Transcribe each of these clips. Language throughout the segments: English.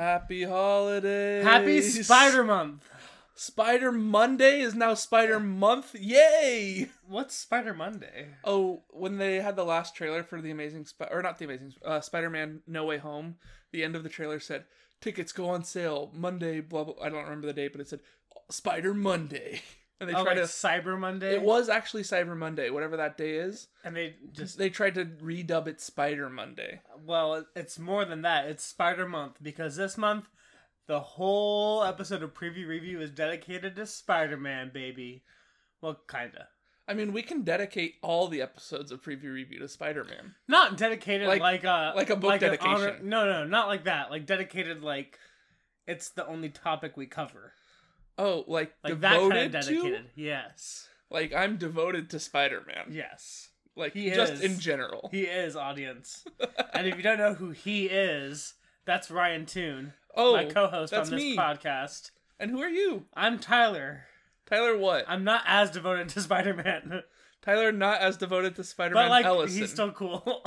Happy holidays. Happy Spider Month. Spider Monday is now Spider Month. Yay! What's Spider Monday? Oh, when they had the last trailer for the Amazing Sp- or not the Amazing uh, Spider-Man No Way Home, the end of the trailer said tickets go on sale Monday. Blah blah. I don't remember the date, but it said Spider Monday, and they oh, tried like to. Cyber Monday. It was actually Cyber Monday, whatever that day is. and they just They tried to redub it Spider Monday. well, it's more than that. It's Spider Month because this month, the whole episode of preview review is dedicated to Spider Man, baby. Well, kinda. I mean, we can dedicate all the episodes of preview review to Spider-Man. Not dedicated Like- like, a like a book honor- dedication. no, no, not like that. Like dedicated, like it's the only topic we cover. Oh, like, Like that devoted kind of to? Yes, Like I'm devoted to Spider-Man. yes. Like He just is. in general. He is audience. and if you don't know who he is, that's Ryan Toon, oh, my co-host on this me. podcast. And who are you? I'm Tyler. Tyler what? I'm not as devoted to Spider-Man, Tyler not as devoted to Spider-Man but like Ellison. he's still cool.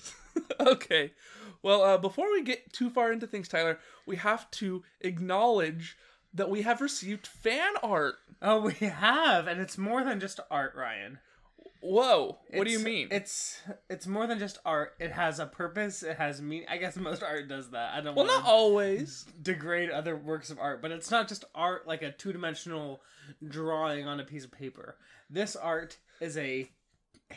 okay. Well, uh, before we get too far into things, Tyler, we have to acknowledge that we have received fan art. oh, we have, and it's more than just art, Ryan. Whoa. What do you mean? It's it's more than just art. It has a purpose. It has meaning. I guess most art does that. I don't well, not always. degrade other works of art, but it's not just art like a two dimensional drawing on a piece of paper. This art is a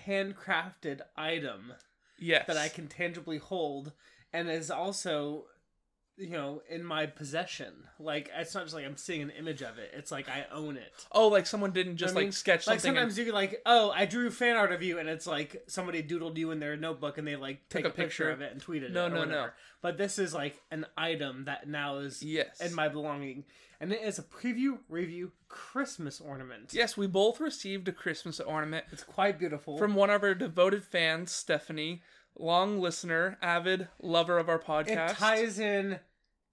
handcrafted item Yes. that I can tangibly hold and is also you know in my possession like it's not just like i'm seeing an image of it it's like i own it Oh, like someone didn't just I mean, like sketch like something. and- sometimes you can like oh i drew fan art of you and it's like somebody doodled you in their notebook and they like take a a, picture picture. of it and tweeted No, it no, no. whatever. but this is like an item that now is yes. in my belonging and it is a preview review christmas ornament yes, we both received a Christmas ornament it's quite beautiful from one of our devoted fans, Stephanie, long listener, avid lover of our podcast. it ties in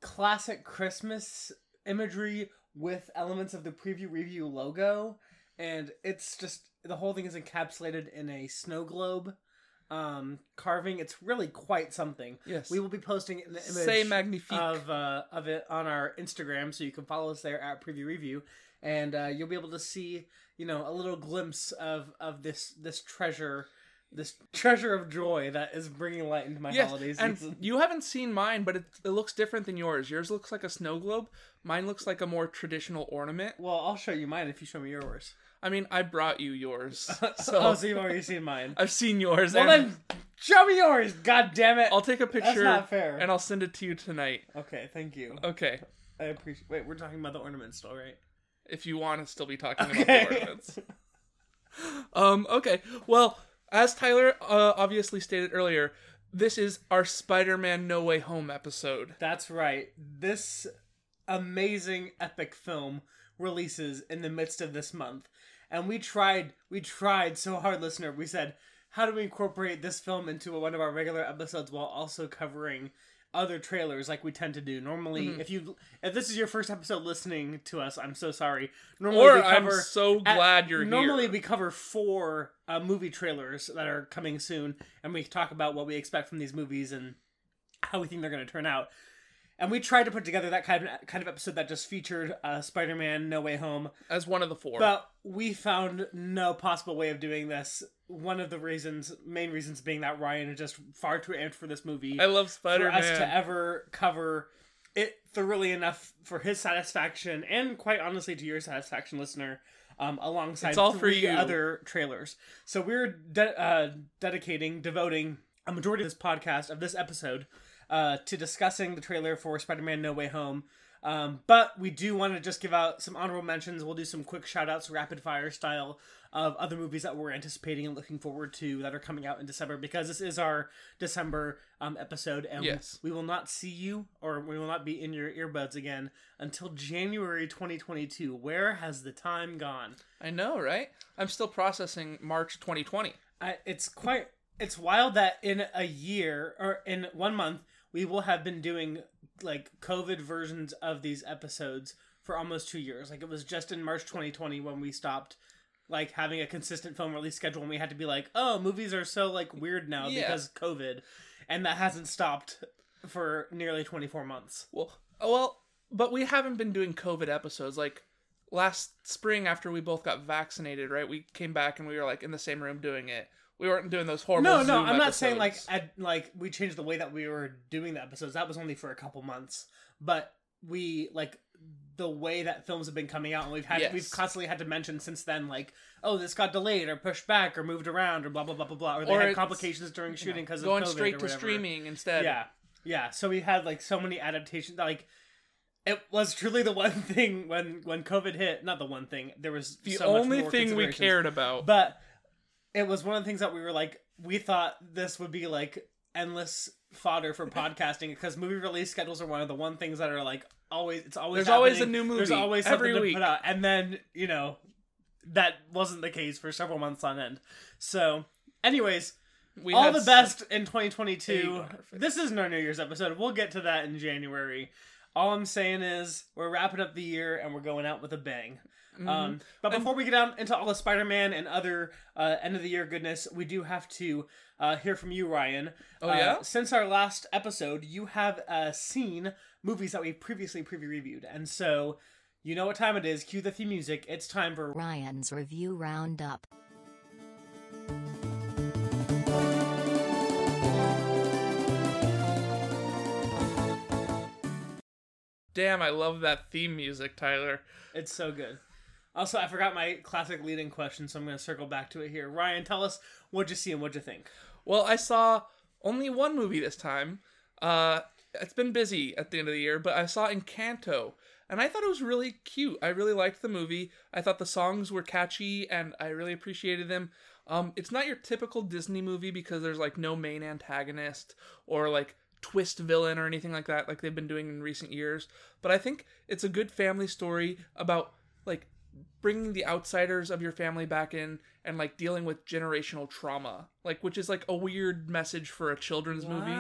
classic christmas imagery with elements of the preview review logo and it's just the whole thing is encapsulated in a snow globe um carving it's really quite something yes. we will be posting an image Say magnifique. of uh, of it on our Instagram, so you can follow us there at Preview Review, and uh, you'll be able to see you know a little glimpse of of this this treasure, this treasure of joy that is bringing light into my yes, holiday and you haven't seen mine, but it, it looks different than yours. Yours looks like a snow globe. Mine looks like a more traditional ornament. Well, I'll show you mine if you show me yours. I mean, I brought you yours, So, oh, so you've already seen mine. I've seen yours. well, and then show me yours. God damn it! I'll take a picture That's not fair. and I'll send it to you tonight. Okay, thank you. Okay, I appreciate. Wait, we're talking about the ornaments still, right? if you want to still be talking about the ornaments. Um. Okay. Well, as Tyler uh, obviously stated earlier, this is our Spider-Man No Way Home episode. That's right. This amazing epic film releases in the midst of this month. And we tried we tried so hard, listener. We said, how do we incorporate this film into one of our regular episodes while also covering other trailers like we tend to do. Normally, Mhm. if you if this is your first episode listening to us, I'm so sorry. Normally Or we I'm cover so at- glad you're normally here. we cover four uh, movie trailers that are coming soon, and we talk about what we expect from these movies and how we think they're going to turn out. And we tried to put together that kind of kind of episode that just featured uh, Spider-Man: No Way Home, as one of the four. but we found no possible way of doing this. One of the reasons, main reasons, being that Ryan is just far too amped for this movie. I love Spider for us to ever cover it thoroughly enough for his satisfaction and quite honestly to your satisfaction listener um, alongside It's all three other trailers. So we're de- uh, dedicating devoting a majority of this podcast of this episode uh, to discussing the trailer for spider-man no way home um, but we do want to just give out some honorable mentions we'll do some quick shout outs rapid fire style of other movies that we're anticipating and looking forward to that are coming out in December because this is our December um, episode and Yes. we will not see you or we will not be in your earbuds again until January 2022. Where has the time gone? I know, right? I'm still processing March 2020. I, it's quite it's wild that in a year or in one month we will have been doing like COVID versions of these episodes for almost two years. Like it was just in March 2020 when we stopped like having a consistent film release schedule and we had to be like, oh, movies are so like weird now Yeah. because COVID, and that hasn't stopped for nearly 24 months. Well, oh, well, but we haven't been doing COVID episodes like last spring after we both got vaccinated, right? We came back and we were like in the same room doing it. We weren't doing those horrible. No, no, Zoom I'm not saying like ad, like we changed the way that we were doing the episodes. That was only for a couple months, but we like the way that films have been coming out, and we've had Yes. we've constantly had to mention since then, like, oh, this got delayed or pushed back or moved around or blah blah blah blah blah, or they Or had complications during shooting because going of COVID straight to streaming instead. Yeah, yeah. So we had like so many adaptations. Like it was truly the one thing when when COVID hit. Not the one thing. There was the so much only more thing we cared about. But it was one of the things that we were like, we thought this would be like endless fodder for podcasting because movie release schedules are one of the one things that are like always. It's always There's always a new movie There's always every something week. to put out, and then you know that wasn't the case for several months on end. So, anyways, we all the best in 2022. This isn't our New Year's episode. We'll get to that in January. All I'm saying is we're wrapping up the year and we're going out with a bang. Mhm. Um, but before we get down into all the Spider-Man and other uh, end of the year goodness, we do have to uh, hear from you, Ryan. Oh, Uh, yeah? Since our last episode, you have uh, seen movies that we previously preview reviewed, and so you know what time it is. Cue the theme music. It's time for Ryan's Review Roundup. Damn, I love that theme music, Tyler. It's so good. Also, I forgot my classic leading question, so I'm going to circle back to it here. Ryan, tell us what'd you see and what'd you think? Well, I saw only one movie this time. Uh, it's been busy at the end of the year, but I saw Encanto, and I thought it was really cute. I really liked the movie. I thought the songs were catchy, and I really appreciated them. Um, it's not your typical Disney movie because there's like no main antagonist or like twist villain or anything like that, like they've been doing in recent years. But I think it's a good family story about like bringing the outsiders of your family back in and like dealing with generational trauma like which is like a weird message for a children's movie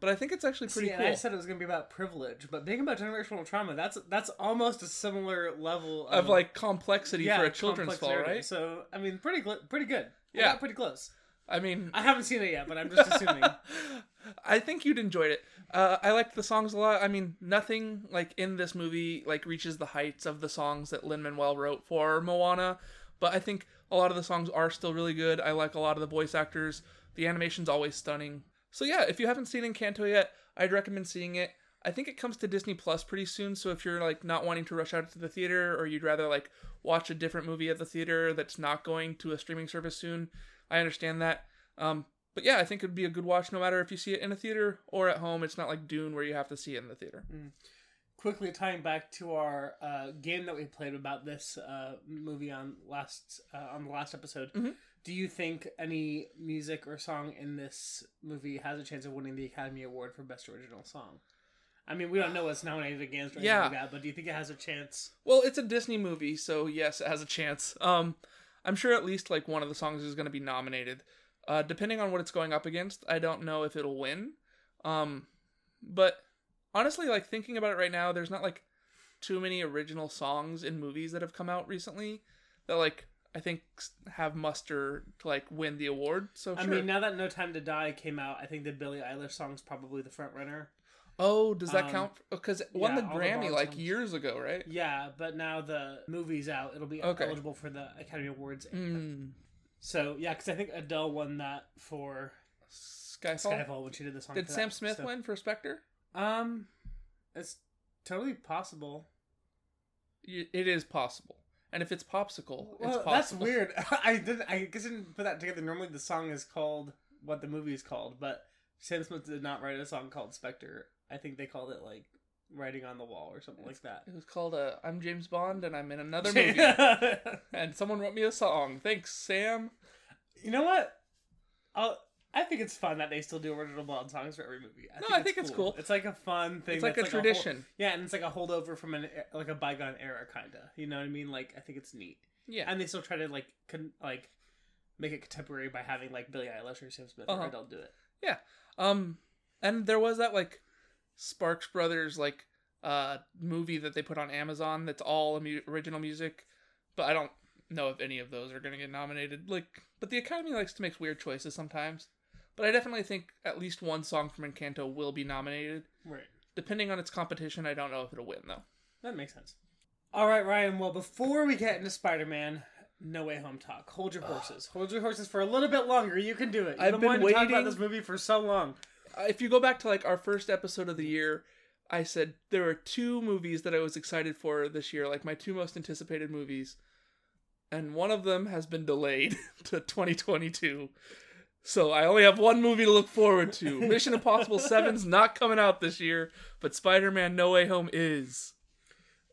but i think it's actually pretty See, cool I said it was going to be about privilege, but being about generational trauma, that's that's almost a similar level of, of like complexity yeah, for a children's film right So, I mean, pretty pretty good. Yeah. pretty close. I mean I haven't seen it yet, but I'm just assuming. I think you'd enjoyed it. Uh, I liked the songs a lot. I mean, nothing like in this movie like reaches the heights of the songs that Lin Manuel wrote for Moana, but I think a lot of the songs are still really good. I like a lot of the voice actors. The animation's always stunning. So yeah, if you haven't seen Encanto yet, I'd recommend seeing it. I think it comes to Disney Plus pretty soon, so if you're like not wanting to rush out to the theater or you'd rather like watch a different movie at the theater that's not going to a streaming service soon, I understand that. Um, but yeah, I think it'd be a good watch no matter if you see it in a theater or at home. It's not like Dune where you have to see it in the theater. Quickly tying back to our uh, game that we played about this uh, movie on last uh, on the last episode. Mhm. Do you think any music or song in this movie has a chance of winning the Academy Award for Best Original Song? I mean, we don't know what's nominated against or anything Yeah. like that, but do you think it has a chance? Well, it's a Disney movie, so yes, it has a chance. Um, I'm sure at least like one of the songs is going to be nominated. Uh, depending on what it's going up against, I don't know if it'll win. Um, but honestly, like thinking about it right now, there's not like too many original songs in movies that have come out recently that like I think have muster to like win the award. So I sure. mean, now that No Time to Die came out, I think the Billie Eilish song's probably the front runner. Oh, does that um, count? Because it won yeah, the all the Grammy like years ago, right? Yeah, but now the movie's out; it'll be Okay. eligible for the Academy Awards. Mm. So yeah, because I think Adele won that for Skyfall. Skyfall when she did the song. Did Sam Smith so- win for Spectre? Um, it's totally possible. It is possible. And if it's popsicle, it's Well, possible. that's weird. I didn't. I guess I didn't put that together. Normally, the song is called what the movie is called, but Sam Smith did not write a song called Spectre. I think they called it like writing on the wall or something like that. It was called uh, "I'm James Bond and I'm in another movie," and someone wrote me a song. Thanks, Sam. you know what? I'll, I think it's fun that they still do original Bond songs for every movie. I No, I think it's cool. It's like a fun thing. It's like a hol- tradition. yeah, and it's like a holdover from an like a bygone era, kind of. You know what I mean? Like I think it's neat, Yeah, and they still try to like con- like make it contemporary by having like Billie Eilish or Sam Smith Uh-huh. or Adele do it. Yeah. Um, and there was that like Sparks Brothers like uh movie that they put on Amazon that's all original music, but I don't know if any of those are gonna get nominated. Like, but the Academy likes to make weird choices sometimes. but I definitely think at least one song from Encanto will be nominated. Right. Depending on its competition, I don't know if it'll win though. That makes sense. All right, Ryan. Well, before we get into Spider-Man, No Way Home talk, hold your horses. hold your horses for a little bit longer. You can do it. You've I've been, been wanting to talk about this movie for so long. If you go back to like our first episode of the year, I said there were two movies that I was excited for this year, like my two most anticipated movies, and one of them has been delayed to 2022. So I only have one movie to look forward to. Mission Impossible 7's not coming out this year, but Spider-Man No Way Home is.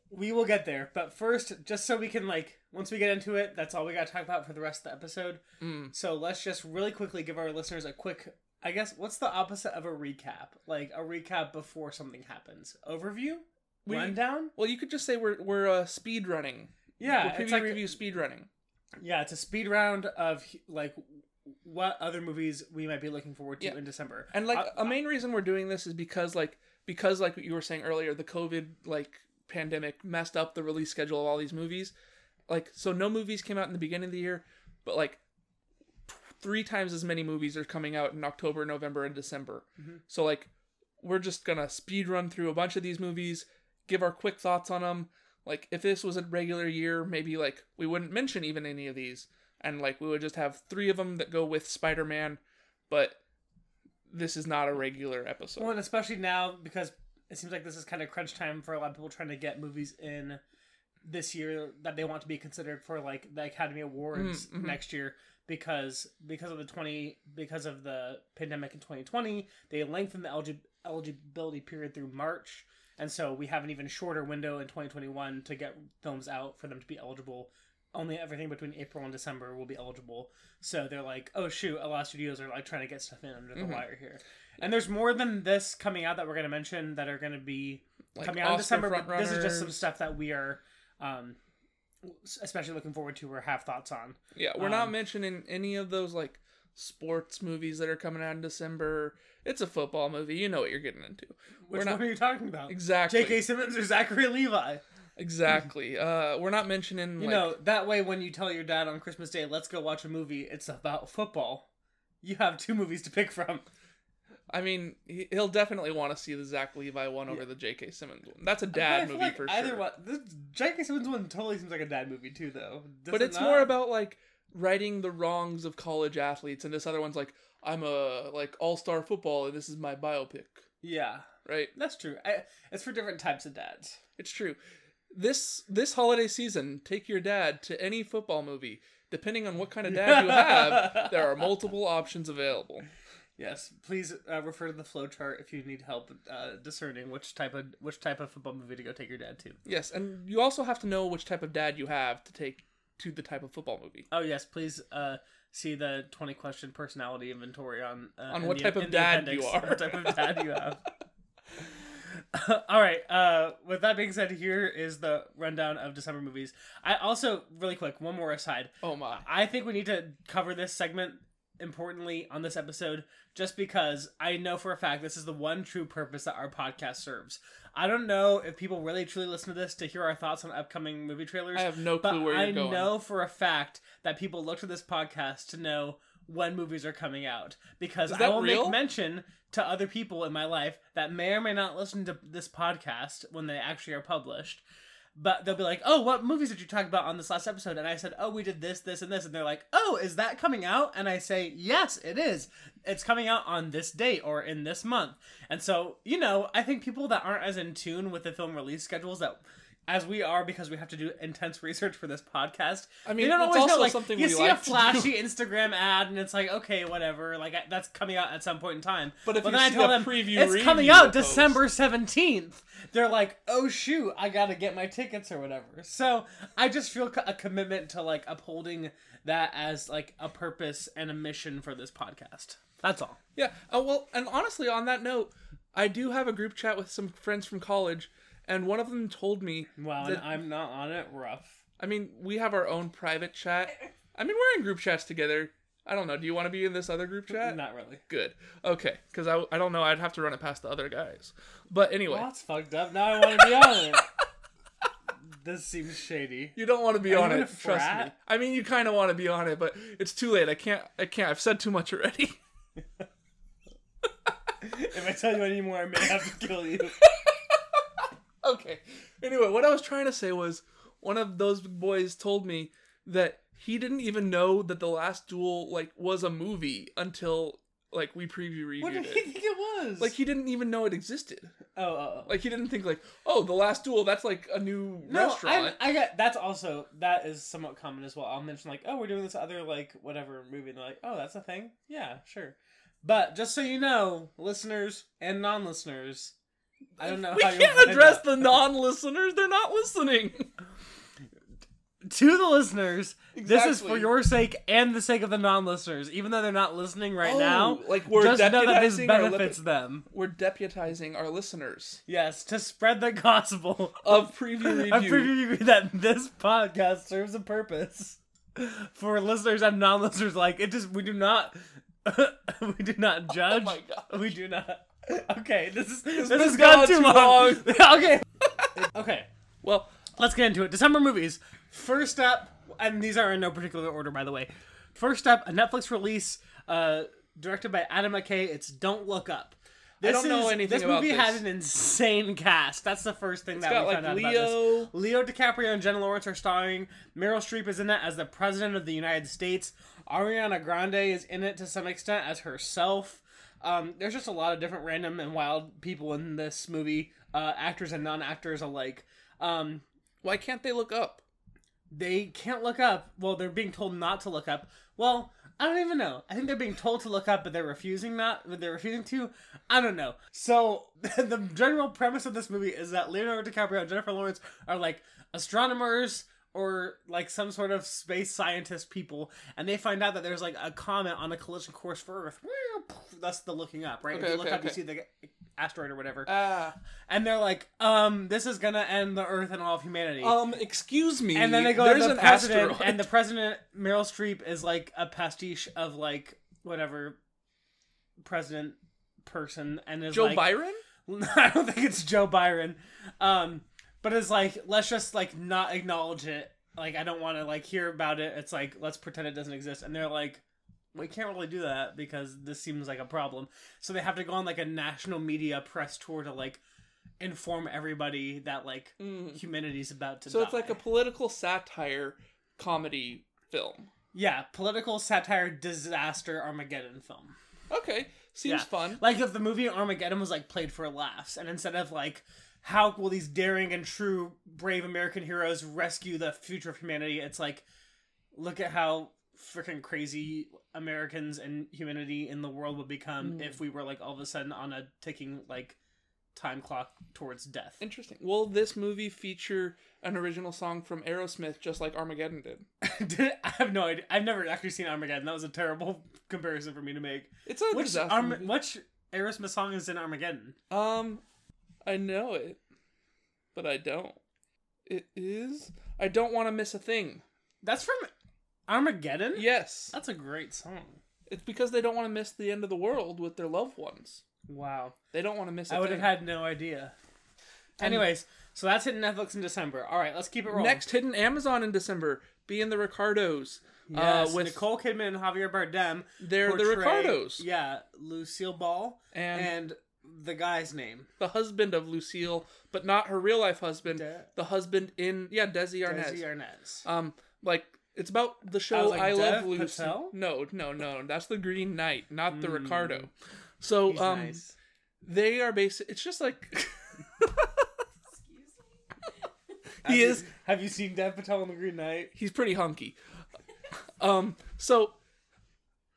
We will get there, but first, just so we can like, once we get into it, that's all we got to talk about for the rest of the episode. Mm. So let's just really quickly give our listeners a quick. I guess what's the opposite of a recap? Like a recap before something happens. Overview, We- rundown. Well, you could just say we're we're uh, speed running. Yeah, we're it's preview like review speed running. yeah, it's a speed round of like what other movies we might be looking forward to Yeah. in December. And like Uh, a main reason we're doing this is because like because like you were saying earlier, the COVID like pandemic messed up the release schedule of all these movies. Like so no movies came out in the beginning of the year, but like three times as many movies are coming out in October, November, and December. Mhm. So like we're just gonna speed run through a bunch of these movies, give our quick thoughts on them. Like if this was a regular year, maybe like we wouldn't mention even any of these, and like we would just have three of them that go with Spider-Man, but this is not a regular episode. Well, and especially now because it seems like this is kind of crunch time for a lot of people trying to get movies in this year that they want to be considered for like the Academy Awards Mm, mhm. next year because because of the 20 because of the pandemic in 2020 they lengthened the eligi- eligibility period through March and so we have an even shorter window in 2021 to get films out for them to be eligible only everything between April and December will be eligible so they're like oh shoot a lot of studios are like trying to get stuff in under the Mhm. wire here and there's more than this coming out that we're going to mention that are going to be Like coming out in December. But this is just some stuff that we are, um, especially looking forward to or have thoughts on. Yeah, we're not Um, mentioning any of those like sports movies that are coming out in December. It's a football movie. You know what you're getting into. Which we're not one are you talking about? exactly. J.K. Simmons or Zachary Levi? Exactly. Uh, we're not mentioning You like know that way when you tell your dad on Christmas Day, "Let's go watch a movie," it's about football. You have two movies to pick from. I mean, he- he'll definitely want to see the Zach Levi one over the J.K. Simmons one. That's a dad feel movie like for either sure. one. This J.K. Simmons one totally seems like a dad movie too, though. Does but it it's not? more about like righting the wrongs of college athletes, and this other one's like I'm a like all star football, and this is my biopic, yeah, right? that's true. I, it's for different types of dads. It's true. This this holiday season, take your dad to any football movie. Depending on what kind of dad you have, there are multiple options available. Yes, please uh, refer to the flowchart if you need help uh, discerning which type of which type of football movie to go take your dad to. Yes, and you also have to know which type of dad you have to take to the type of football movie. Oh yes, please uh, see the twenty question personality inventory on uh, On in what the- type of in the dad you are. What type of dad you have. All right. Uh, with that being said, here is the rundown of December movies. I also really quick one more aside. Oh my. I think we need to cover this segment importantly on this episode just because I know for a fact this is the one true purpose that our podcast serves. I don't know if people really truly listen to this to hear our thoughts on upcoming movie trailers. I have no clue where you're I going. know for a fact that people look to this podcast to know when movies are coming out because I will real? make mention to other people in my life that may or may not listen to this podcast when they actually are published. But they'll be like, "Oh, what movies did you talk about on this last episode?" And I said, "Oh, we did this, this, and this." And they're like, "Oh, is that coming out?" And I say, "Yes, it is. It's coming out on this date or in this month." And so, you know, I think people that aren't as in tune with the film release schedules that as we are because we have to do intense research for this podcast. I mean, they don't always know. Like, something you we see like a flashy Instagram ad, and it's like, okay, whatever. Like that's coming out at some point in time. But if then you I see tell a them preview it's coming out post- December seventeenth, they're like, oh shoot, I gotta get my tickets or whatever. So I just feel a commitment to like upholding that as like a purpose and a mission for this podcast. That's all. Yeah. Oh well, and honestly, on that note, I do have a group chat with some friends from college, and one of them told me. Wow, that, I'm not on it. Rough. I mean, we have our own private chat. I mean, we're in group chats together. I don't know. Do you want to be in this other group chat? Not really. Good. Okay, because I, I don't know. I'd have to run it past the other guys. But anyway, Well, that's fucked up. Now I want to be on it. this seems shady. you don't want to be you on it. Trust me. I mean, you kind of want to be on it, but it's too late. I can't. I can't. I've said too much already. if I tell you anymore, I may have to kill you. okay. Anyway, what I was trying to say was one of those boys told me that he didn't even know that the last duel like was a movie until like we preview What reviewed did he think it was? Like he didn't even know it existed. oh, oh, oh. Like he didn't think like, oh, the last duel. That's like a new No, restaurant. I, I got that's also that is somewhat common as well. I'll mention like, oh, we're doing this other like whatever movie, and they're like, oh, that's a thing. Yeah, sure. But just so you know, listeners and non-listeners, I don't know. we how can't find address out. the non-listeners. They're not listening. to the listeners. This is for your sake and the sake of the non-listeners, even though they're not listening right Oh, now. like we're just know that this deputizing benefits lip- them. We're deputizing our listeners Yes, to spread the gospel of preview review. I preview you that this podcast serves a purpose for listeners and non-listeners. Like it just, we do not, we do not judge. Oh my God. We do not. Okay, this is this, has has gone gone too too long. okay, okay. Well, Let's get into it. December movies. First up, and these are in no particular order, by the way. First up, a Netflix release uh, directed by Adam McKay. It's Don't Look Up. This don't know anything This about movie this. Movie had an insane cast. That's the first thing that got, we like, found out about this. Leo- Leo DiCaprio and Jenna Lawrence are starring. Meryl Streep is in it as the president of the United States. Ariana Grande is in it to some extent as herself. Um, there's just a lot of different random and wild people in this movie, uh, actors and non-actors alike. Um, why can't they look up? they can't look up. Well, they're being told not to look up. Well, I don't even know. I think they're being told to look up, but they're refusing not. But they're refusing to. I don't know. So the general premise of this movie is that Leonardo DiCaprio and Jennifer Lawrence are like astronomers or like some sort of space scientist people, and they find out that there's like a comet on a collision course for Earth. That's the looking up, right? if Okay, you look okay, up, you see the asteroid or whatever, Ah, and they're like, um, this is gonna end the Earth and all of humanity. um, excuse me. And then they go There's to the an president, asteroid. and the president Meryl Streep is like a pastiche of like whatever president person, and is Joe like, Biden. I don't think it's Joe Biden, um, but it's like let's just like not acknowledge it. Like I don't want to like hear about it. It's like let's pretend it doesn't exist, and they're like. We can't really do that because this seems like a problem. So they have to go on like a national media press tour to like inform everybody that like humanity's about to Mm. So die. it's like a political satire comedy film. Yeah, political satire disaster Armageddon film. Okay, seems Yeah. fun. Like if the movie Armageddon was like played for laughs, and instead of like how will these daring and true brave American heroes rescue the future of humanity, it's like look at how freaking crazy Americans and humanity in the world would become if we were like all of a sudden on a ticking like time clock towards death. Interesting. Will this movie feature an original song from Aerosmith, just like Armageddon did? Did- I have no idea. I've never actually seen Armageddon. That was a terrible comparison for me to make. It's a Which movie. which Aerosmith song is in Armageddon? Um, I know it, but I don't. It is. I don't want to miss a thing. That's from Armageddon. Yes, that's a great song. it's because they don't want to miss the end of the world with their loved ones. Wow, They don't want to miss. I I would have had no idea. Anyways, so that's hitting Netflix in December. All right, let's keep it rolling. next hidden Amazon in December. Being the Ricardos. yes, uh, with Nicole Kidman and Javier Bardem. They're the Ricardos. Yeah, Lucille Ball And- and the guy's name. the husband of Lucille, but not her real life husband. De- the husband in yeah, Desi Arnaz. Desi Arnaz. Um, like it's about the show was like, I, Love Lucille. No, no, no. That's the Green Knight, not the Ricardo. So He's um, nice. they are basic. It's just like Have he you- is. Have you seen Dev Patel in the Green Knight? He's pretty hunky. Um, so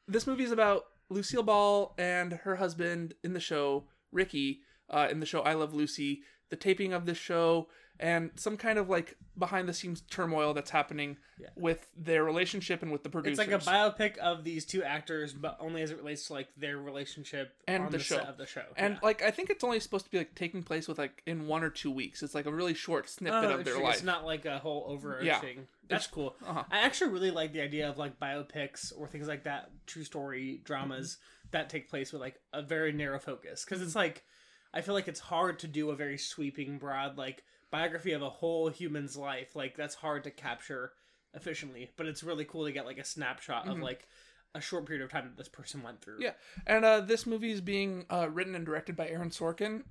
this movie is about Lucille Ball and her husband in the show, Ricky, uh, in the show I Love Lucy. The taping of this show and some kind of like behind the scenes turmoil that's happening with their relationship and with the producers. It's like a biopic of these two actors, but only as it relates to like their relationship And on the the, show. set of the show. And Yeah. like I think it's only supposed to be like taking place with like in one or two weeks. It's like a really short snippet Oh, of their life. It's not like a whole overarching. That's cool. uh-huh. I actually really like the idea of like biopics or things like that, true story dramas that take place with like a very narrow focus. Because it's like, I feel like it's hard to do a very sweeping, broad like biography of a whole human's life. Like that's hard to capture efficiently, but it's really cool to get like a snapshot of like a short period of time that this person went through. Yeah, and uh, this movie is being uh, written and directed by Aaron Sorkin,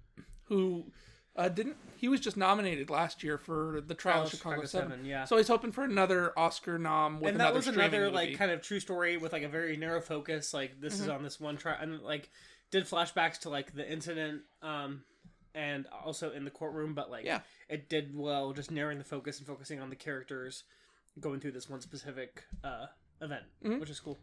who uh, didn't. He was just nominated last year for the Trial Oh, of Chicago, Chicago Seven. 7, yeah. So he's hoping for another Oscar nom with another and that was another movie. like kind of true story with like a very narrow focus. Like this Mm-hmm. is on this one trial, and like did flashbacks to like the incident, um, and also in the courtroom. But like, Yeah. it did well, just narrowing the focus and focusing on the characters going through this one specific uh event, Mm-hmm. which is cool.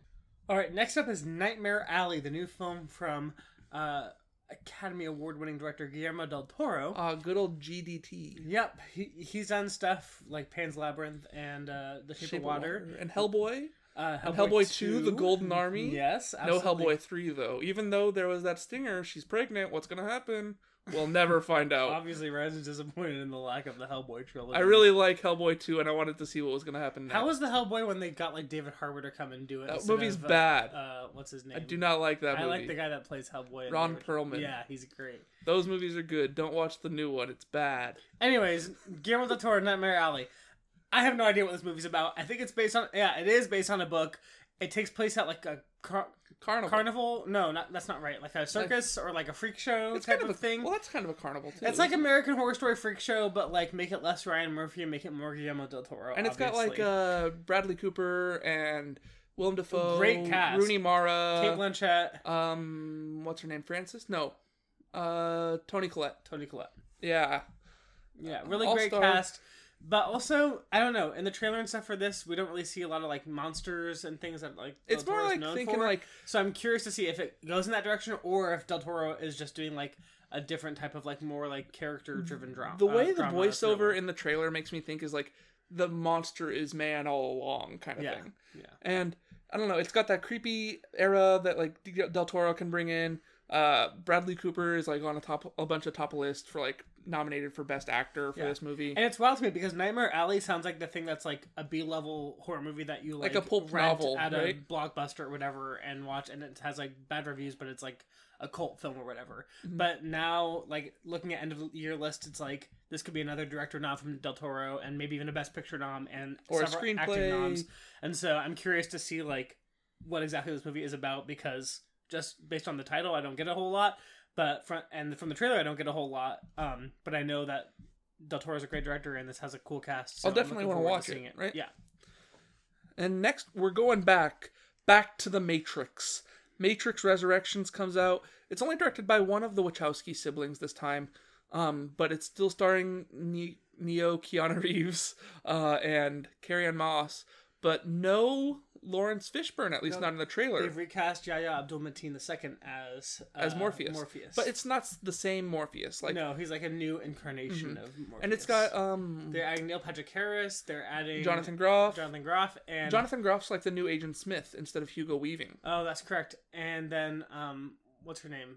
All right, next up is Nightmare Alley, the new film from uh Academy Award winning director Guillermo del Toro. uh, good old GDT. Yep, he, he's done stuff like Pan's Labyrinth and uh, The Shape, Shape of Water. and Hellboy. Uh, And Hellboy 2, The Golden Army. Yes, No. Hellboy three though. Even though there was that stinger, she's pregnant. What's gonna happen? We'll never find out. Obviously, is disappointed in the lack of the Hellboy trilogy. I really like Hellboy two, and I wanted to see what was gonna happen. Next. How was the Hellboy when they got like David Harbour to come and do it? That movie's of, uh, bad. Uh, what's his name? I do not like that movie. I movie. like the guy that plays Hellboy. Ron Perlman. Yeah, he's great. Those movies are good. Don't watch the new one. It's bad. Anyways, Guillermo del Toro, Nightmare Alley. I have no idea what this movie's about. I think it's based on yeah, it is based on a book. It takes place at like a car- Carnival. carnival. No, not that's not right. Like a circus or like a freak show It's type kind of, of a thing. Well, that's kind of a carnival too. It's like American Horror Story freak show, but like make it less Ryan Murphy and make it more Guillermo del Toro. and it's got like obviously. uh, Bradley Cooper and Willem Dafoe, Great cast. Rooney Mara, Cate Blanchett, um, what's her name? Francis? No, uh, Toni Collette. Toni Collette. Yeah, Yeah, really All-star. great cast. But also, I don't know. In the trailer and stuff for this, we don't really see a lot of like monsters and things that like Del it's more like known thinking for. like So I'm curious to see if it goes in that direction or if Del Toro is just doing like a different type of like more like character driven drama. the way uh, the drama voiceover in the trailer makes me think is like the monster is man all along kind of yeah, thing. yeah. and I don't know, it's got that creepy era that like Del Toro can bring in. Uh, Bradley Cooper is like on a top a bunch of top list for like nominated for best actor for Yeah. this movie. And it's wild to me because Nightmare Alley sounds like the thing that's like a B level horror movie that you like, Like a pulp rent novel, at right? a blockbuster or whatever and watch, and it has like bad reviews, but it's like a cult film or whatever. Mm-hmm. But now, like looking at end of the year list, it's like this could be another director nom from Del Toro, and maybe even a Best Picture nom and Or a several acting screenplay. noms. And so I'm curious to see like what exactly this movie is about because just based on the title, I don't get a whole lot. But from and from the trailer, I don't get a whole lot. Um, but I know that Del Toro's a great director, and this has a cool cast. so I'll definitely watch to seeing it, right? Yeah, And next, we're going back, back to the Matrix. Matrix Resurrections comes out. It's only directed by one of the Wachowski siblings this time, um, but it's still starring ne- Neo, Keanu Reeves, uh, and Carrie-Anne Moss, but no Laurence Fishburne, at least No, not in the trailer, they've recast Yahya Abdul Mateen II as uh, as Morpheus. Morpheus, But it's not the same Morpheus. Like, no, he's like a new incarnation of Morpheus. and it's got um, they're adding Neil Patrick Harris. They're adding Jonathan Groff. Jonathan Groff, and Jonathan Groff's like the new Agent Smith instead of Hugo Weaving Oh, that's correct. And then um, what's her name?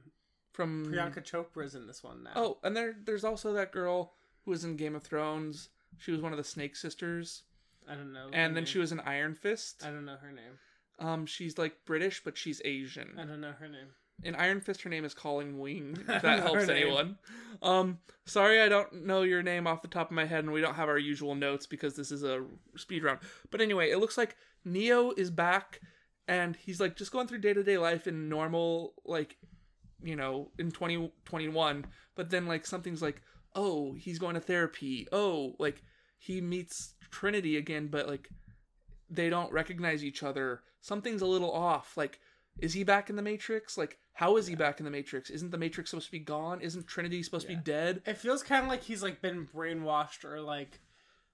from Priyanka Chopra's in this one now. Oh, and there there's also that girl who was in Game of Thrones. She was one of the Snake sisters, I don't know. and then name. she was in Iron Fist. I don't know her name. Um, she's like British, but she's Asian. I don't know her name. In Iron Fist, her name is Colleen Wing. If that helps anyone. Um, sorry, I don't know your name off the top of my head, and we don't have our usual notes because this is a speed round. But anyway, it looks like Neo is back, and he's like just going through day to day life in normal, like, you know, in twenty twenty one. But then like something's like, oh, he's going to therapy. Oh, like he meets Trinity again, but like they don't recognize each other. Something's a little off. Like, is he back in the Matrix? Like, how is he back in the Matrix? Isn't the Matrix supposed to be gone? Isn't Trinity supposed to be dead? It feels kind of like he's like been brainwashed or like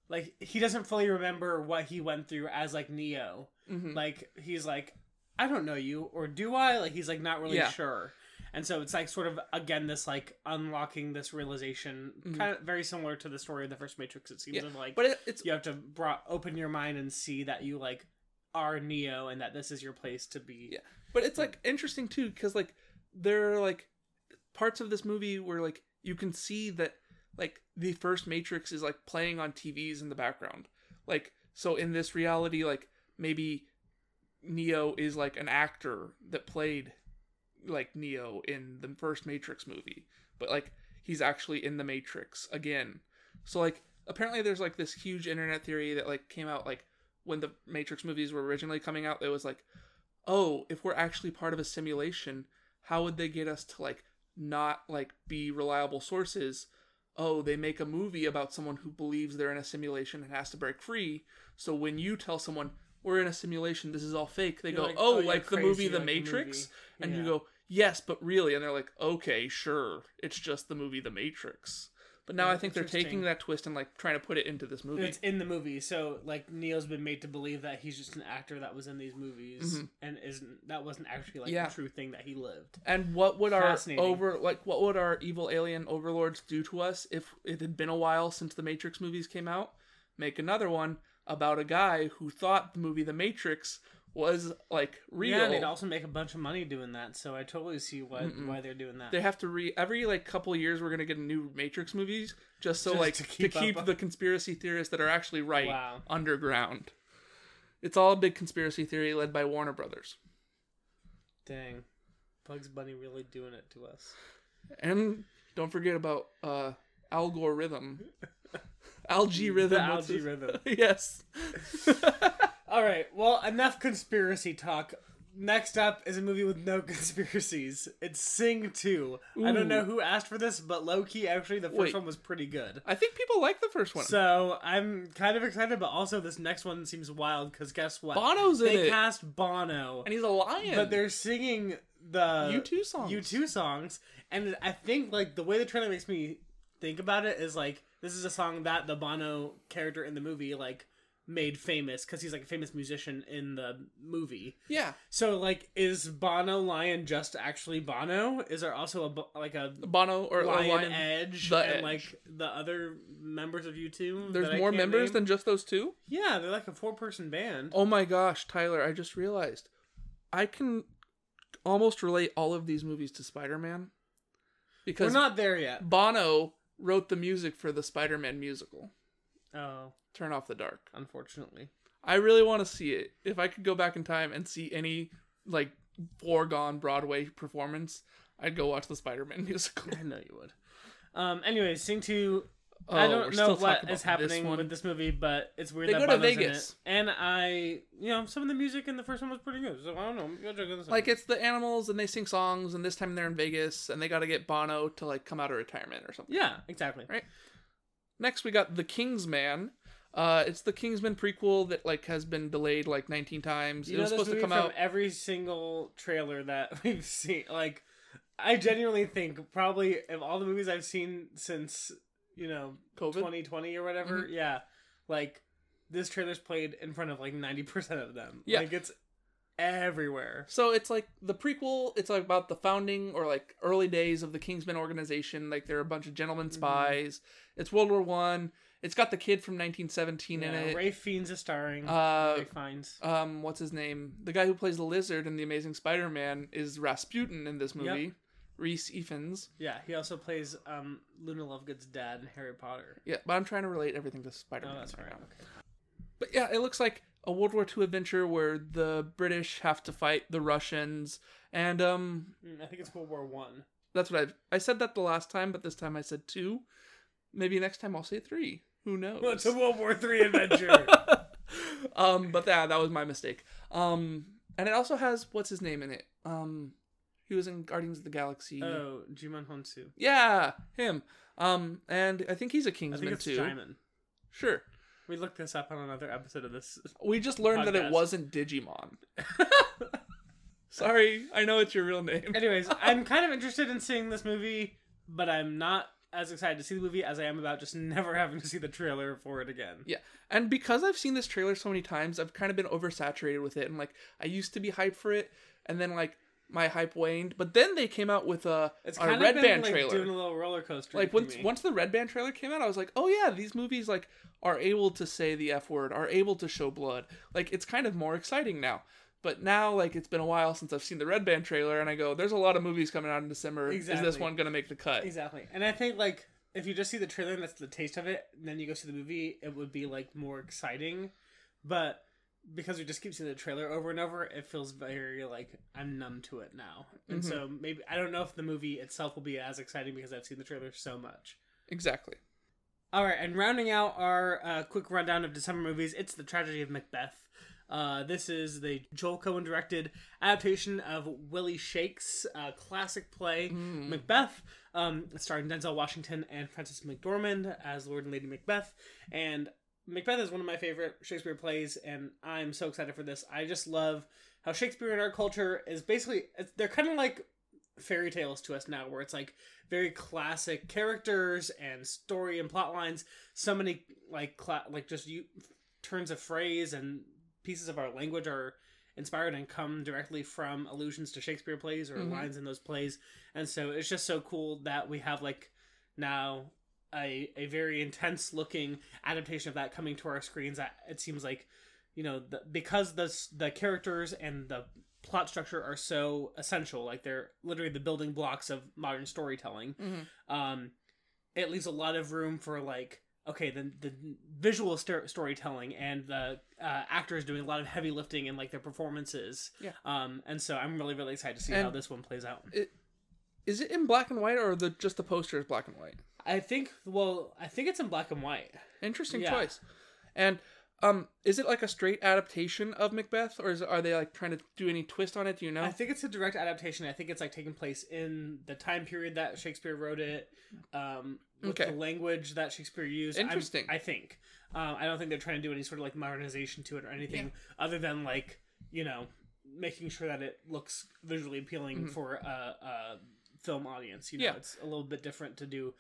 like he doesn't fully remember what he went through as like Neo. Mhm. Like he's like I don't know you or do I? Like he's like not really Yeah. sure. And so it's like sort of again this like unlocking this realization Mhm. kind of very similar to the story of the first Matrix it seems Yeah, of like But it, it's you have to brought open your mind and see that you like are Neo and that this is your place to be. Yeah. but it's like interesting too because like there are like parts of this movie where like you can see that like the first Matrix is like playing on TVs in the background. Like so in this reality, like maybe Neo is like an actor that played like Neo in the first Matrix movie, but like he's actually in the Matrix again. So like apparently there's like this huge internet theory that like came out like when the Matrix movies were originally coming out. That was like, oh, if we're actually part of a simulation, how would they get us to like not like be reliable sources? Oh, they make a movie about someone who believes they're in a simulation and has to break free. So when you tell someone we're in a simulation, this is all fake, they You're go, like, "Oh, "Oh, like the movie The like Matrix," movie. and you go, "Yes, but really," and they're like, "Okay, sure, it's just the movie The Matrix." But now I think they're taking that twist and like trying to put it into this movie. It's in the movie, so like Neo's been made to believe that he's just an actor that was in these movies Mhm. and isn't that wasn't actually like Yeah. the true thing that he lived. And what would our over like what would our evil alien overlords do to us if it had been a while since the Matrix movies came out? Make another one about a guy who thought the movie The Matrix was like real. Yeah, they'd also make a bunch of money doing that, so I totally see why Mm-mm. why they're doing that. they have to re every like couple of years we're gonna get a new Matrix movies just so Just like to to keep keep, the conspiracy theorists that are actually right Wow. underground. It's all a big conspiracy theory led by Warner Brothers. Dang. Bugs Bunny really doing it to us. And don't forget about uh algorithm. Algae rhythm. Algae rhythm. yes. All right. Well, enough conspiracy talk. Next up is a movie with no conspiracies. It's Sing 2. I don't know who asked for this, but low key, actually, the first Wait. one was pretty good. I think people like the first one. So I'm kind of excited, but also this next one seems wild because guess what? Bono's in they it, cast Bono, and he's a lion. but they're singing the U2 songs. U2 songs, and I think like the way the trailer makes me think about it is like this is a song that the Bono character in the movie like made famous because he's like a famous musician in the movie. Yeah, So like, is Bono Lion just actually Bono? Is there also a like a Bono or Lion, lion. Edge The and Edge. like the other members of U2? There's more members name? than just those two. yeah, they're like a four person band. Oh my gosh, Tyler! I just realized I can almost relate all of these movies to Spider-Man because We're not there yet. Bono wrote the music for the Spider-Man musical. Oh, Turn off the dark. unfortunately. I really want to see it. If I could go back in time and see any like foregone Broadway performance, I'd go watch the Spider-Man musical. I know you would. Um. Anyways, Sing Two. Oh, I don't know what is happening this with this movie, but it's weird They that go to Vegas. And I, you know, some of the music in the first one was pretty good. So I don't know. Maybe I'll check this. Like it's the animals and they sing songs and this time they're in Vegas and they got to get Bono to like come out of retirement or something. yeah, exactly. Right. Next we got The Kingsman. Uh it's the Kingsman prequel that like has been delayed like 19 times. You it was supposed to come from out every single trailer that we've seen. Like, I genuinely think probably of all the movies I've seen since you know COVID. 2020 or whatever. Mm-hmm. Yeah, like this trailer's played in front of like 90 percent of them. Yeah. like it's everywhere. So it's like the prequel. It's like about the founding or like early days of the Kingsman organization. Like they're a bunch of gentlemen Mm-hmm. spies. It's World War One. It's got the kid from 1917 Yeah, in it. Ralph Fiennes is starring. Uh, Ralph Fiennes. um, what's his name? The guy who plays the lizard in the Amazing Spider-Man is Rasputin in this movie. Rhys Ifans. Yeah, he also plays um, Luna Lovegood's dad in Harry Potter. Yeah, but I'm trying to relate everything to Spider-Man. Oh, that's right right. Okay. But yeah, it looks like a World War II adventure where the British have to fight the Russians, and um, Mm, I think it's World War One. That's what I've. I said that the last time, but this time I said two. Maybe next time I'll say three. Who knows? Well, it's a World War Three adventure. um, but yeah, that was my mistake. Um, and it also has what's his name in it. Um, he was in Guardians of the Galaxy. oh, Djimon Hounsou. Yeah, him. Um, and I think he's a I think Kingsman it's too. Djimon. Sure. We looked this up on another episode of this. We just learned that it wasn't Digimon. Sorry, I know it's your real name. Anyways, I'm kind of interested in seeing this movie, but I'm not as excited to see the movie as I am about just never having to see the trailer for it again. Yeah. And because I've seen this trailer so many times, I've kind of been oversaturated with it. And like, I used to be hyped for it, and then like my hype waned. But then they came out with a, It's a kind Red of been Band like trailer. doing a little roller coaster. like once me. once the Red Band trailer came out, I was like, oh yeah, these movies like are able to say the F word, are able to show blood. Like it's kind of more exciting now. But now, like it's been a while since I've seen the Red Band trailer, and I go, "There's a lot of movies coming out in December. Is this one gonna make the cut?" Exactly. And I think like if you just see the trailer and that's the taste of it, and then you go see the movie, it would be like more exciting. But because we just keep seeing the trailer over and over, it feels very like I'm numb to it now. And Mhm. so maybe I don't know if the movie itself will be as exciting because I've seen the trailer so much. Exactly. All right, and rounding out our uh, quick rundown of December movies, it's the tragedy of Macbeth. Uh, this is the Joel Coen directed adaptation of Willie Shake's uh, classic play Hmm. Macbeth, um, starring Denzel Washington and Frances McDormand as Lord and Lady Macbeth. And Macbeth is one of my favorite Shakespeare plays, and I'm so excited for this. I just love how Shakespeare in our culture is basically they're kind of like fairy tales to us now, where it's like very classic characters and story and plot lines. So many like cla- like just you turns of phrase and pieces of our language are inspired and come directly from allusions to Shakespeare plays or Mhm. lines in those plays. And so it's just so cool that we have like now a a very intense looking adaptation of that coming to our screens. That it seems like you know the, because the the characters and the plot structure are so essential, like they're literally the building blocks of modern storytelling. Mhm. Um, it leaves a lot of room for like okay the the visual sto- storytelling and the uh, actors doing a lot of heavy lifting in like their performances. Yeah. Um, and so I'm really really excited to see And- how this one plays out. Is it in black and white or the just the poster is black and white? I think well I think it's in black and white. Interesting Yeah. choice. And um, is it like a straight adaptation of Macbeth, or is are they like trying to do any twist on it? Do you know? I think it's a direct adaptation. I think it's like taking place in the time period that Shakespeare wrote it, um, with Okay. the language that Shakespeare used. I'm- Interesting. I think. Um, I don't think they're trying to do any sort of like modernization to it or anything other than like you know making sure that it looks visually appealing Mhm. for a, a film audience. You know, Yeah. it's a little bit different to do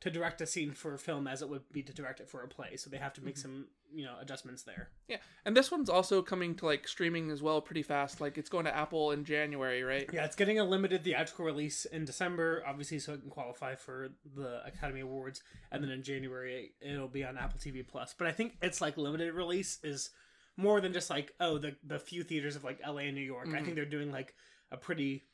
to direct a scene for a film as it would be to direct it for a play. So they have to make Mm-hmm. some you know adjustments there. yeah, and this one's also coming to like streaming as well, pretty fast. Like it's going to Apple in January, right? Yeah, it's getting a limited theatrical release in December, obviously, so it can qualify for the Academy Awards, and then in January it'll be on Apple TV Plus. But I think its like limited release is more than just like oh the the few theaters of like LA and New York. I think mm-hmm. they're doing like a pretty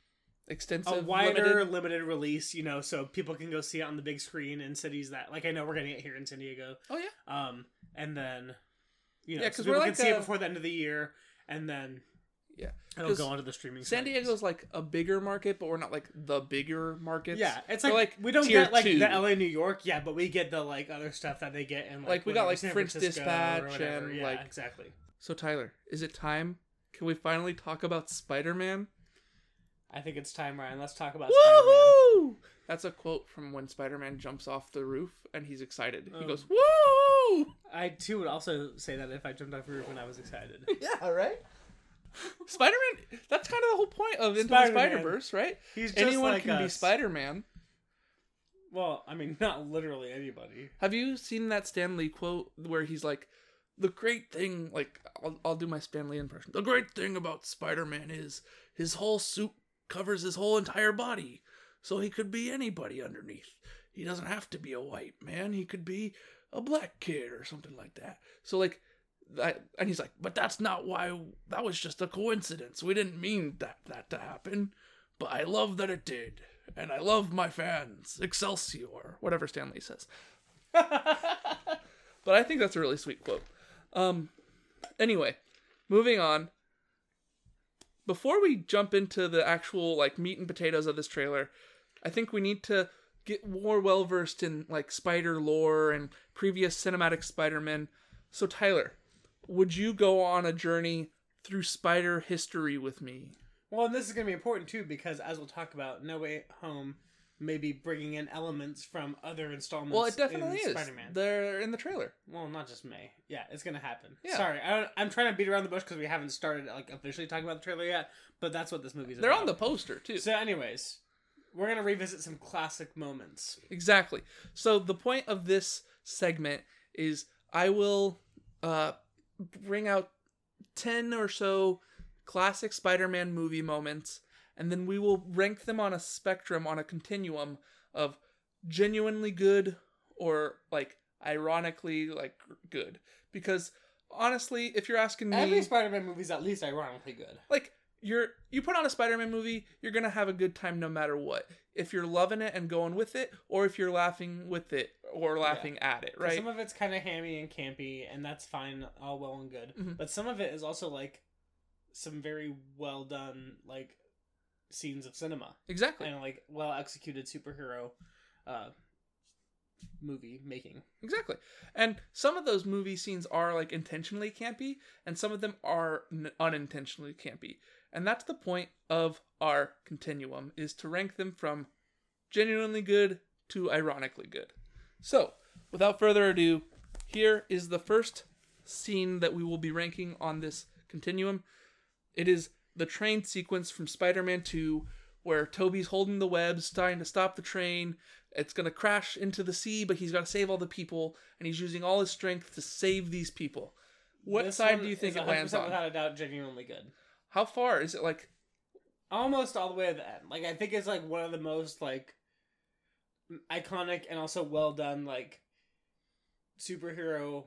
Extensive, a wider limited- limited. release, you know, so people can go see it on the big screen in cities that like I know we're getting it here in San Diego. Oh yeah, Um, and then you know, Yeah, so 'cause people we're can like, see it before the end of the year, and then yeah. it'll go onto the streaming. San sites. Diego's like a bigger market, but we're not like the bigger markets. Yeah, it's We're, like, we don't get like two. the LA New York, yeah, but we get the like other stuff that they get in like, Like, we got, like, San French Francisco Dispatch and, yeah, like- exactly. So Tyler, is it time? Can we finally talk about Spider Man? I think it's time, Ryan. Let's talk about Spider-Man. That's a quote from when Spider Man jumps off the roof and he's excited. He Oh. goes, "Woo!" I too would also say that if I jumped off a roof when I was excited. Yeah, right. Spider Man. That's kind of the whole point of Into Spider-Man. the Spider Verse, right? He's just Anyone like can be. Spider Man. Well, I mean, not literally anybody. Have you seen that Stan Lee quote where he's like, "The great thing, like, I'll, I'll do my Stan Lee impression. The great thing about Spider Man is his whole suit covers his whole entire body, so he could be anybody underneath. He doesn't have to be a white man. He could be a black kid or something like that. So like." That, and he's like, but that's not why. That was just a coincidence. We didn't mean that that to happen, but I love that it did, and I love my fans. Excelsior, whatever Stan Lee says. But I think that's a really sweet quote. Um, anyway, moving on. Before we jump into the actual like meat and potatoes of this trailer, I think we need to get more well versed in like spider lore and previous cinematic Spider-Man. So Tyler, would you go on a journey through spider history with me? Well, and this is going to be important too because, as we'll talk about, No Way Home may be bringing in elements from other installments. Well, it definitely in is. Spider-Man. They're in the trailer. Well, not just May. Yeah, it's gonna happen. Yeah. Sorry, I don't, I'm trying to beat around the bush because we haven't started like officially talking about the trailer yet. But that's what this movie's about. They're about. on the poster too. So, anyways, we're gonna revisit some classic moments. Exactly. So the point of this segment is I will uh, bring out 10 or so classic Spider-Man movie moments and then we will rank them on a spectrum on a continuum of genuinely good or like ironically like good because honestly if you're asking me Every Spider-Man movie's at least ironically good. like you're you put on a Spider-Man movie, you're gonna have a good time no matter what. If you're loving it and going with it, or if you're laughing with it or laughing at it, right? Some of it's kind of hammy and campy, and that's fine, all well and good. Mhm. But some of it is also like some very well done like scenes of cinema exactly. and like well executed superhero uh movie making. Exactly. And some of those movie scenes are like intentionally campy, and some of them are n- unintentionally campy. And that's the point of our continuum is to rank them from genuinely good to ironically good. So, without further ado, here is the first scene that we will be ranking on this continuum. It is the train sequence from Spider-Man 2 where Tobey's holding the webs, trying to stop the train. It's going to crash into the sea, but he's got to save all the people, and he's using all his strength to save these people. What This side do you think it lands on? Without a doubt, genuinely good. How far is it? Like, Almost all the way to the end. Like I think it's like one of the most like iconic and also well done like superhero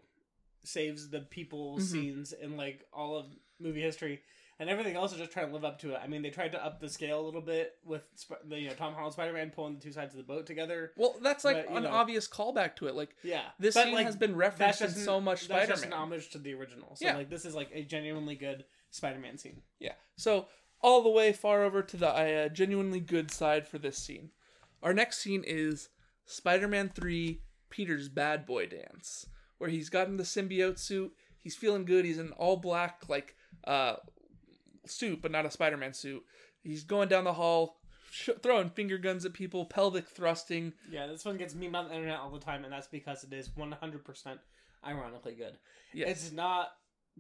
saves the people Mhm. scenes in like all of movie history. And everything else is just trying to live up to it. I mean, they tried to up the scale a little bit with Sp- the you know Tom Holland Spider Man pulling the two sides of the boat together. well, that's like But, an know. obvious callback to it. Like, Yeah, this But, scene like, has been referenced in so much That's Spider just an Man. homage to the original. So Yeah. like this is like a genuinely good Spider Man scene. Yeah. So all the way far over to the uh, genuinely good side for this scene. Our next scene is Spider-Man 3 Peter's bad boy dance, where he's gotten the symbiote suit. He's feeling good. He's in all black like uh suit, but not a Spider-Man suit. He's going down the hall, sh- throwing finger guns at people, pelvic thrusting. Yeah, this one gets memed on the internet all the time, and that's because it is 100% ironically good. Yes. It's not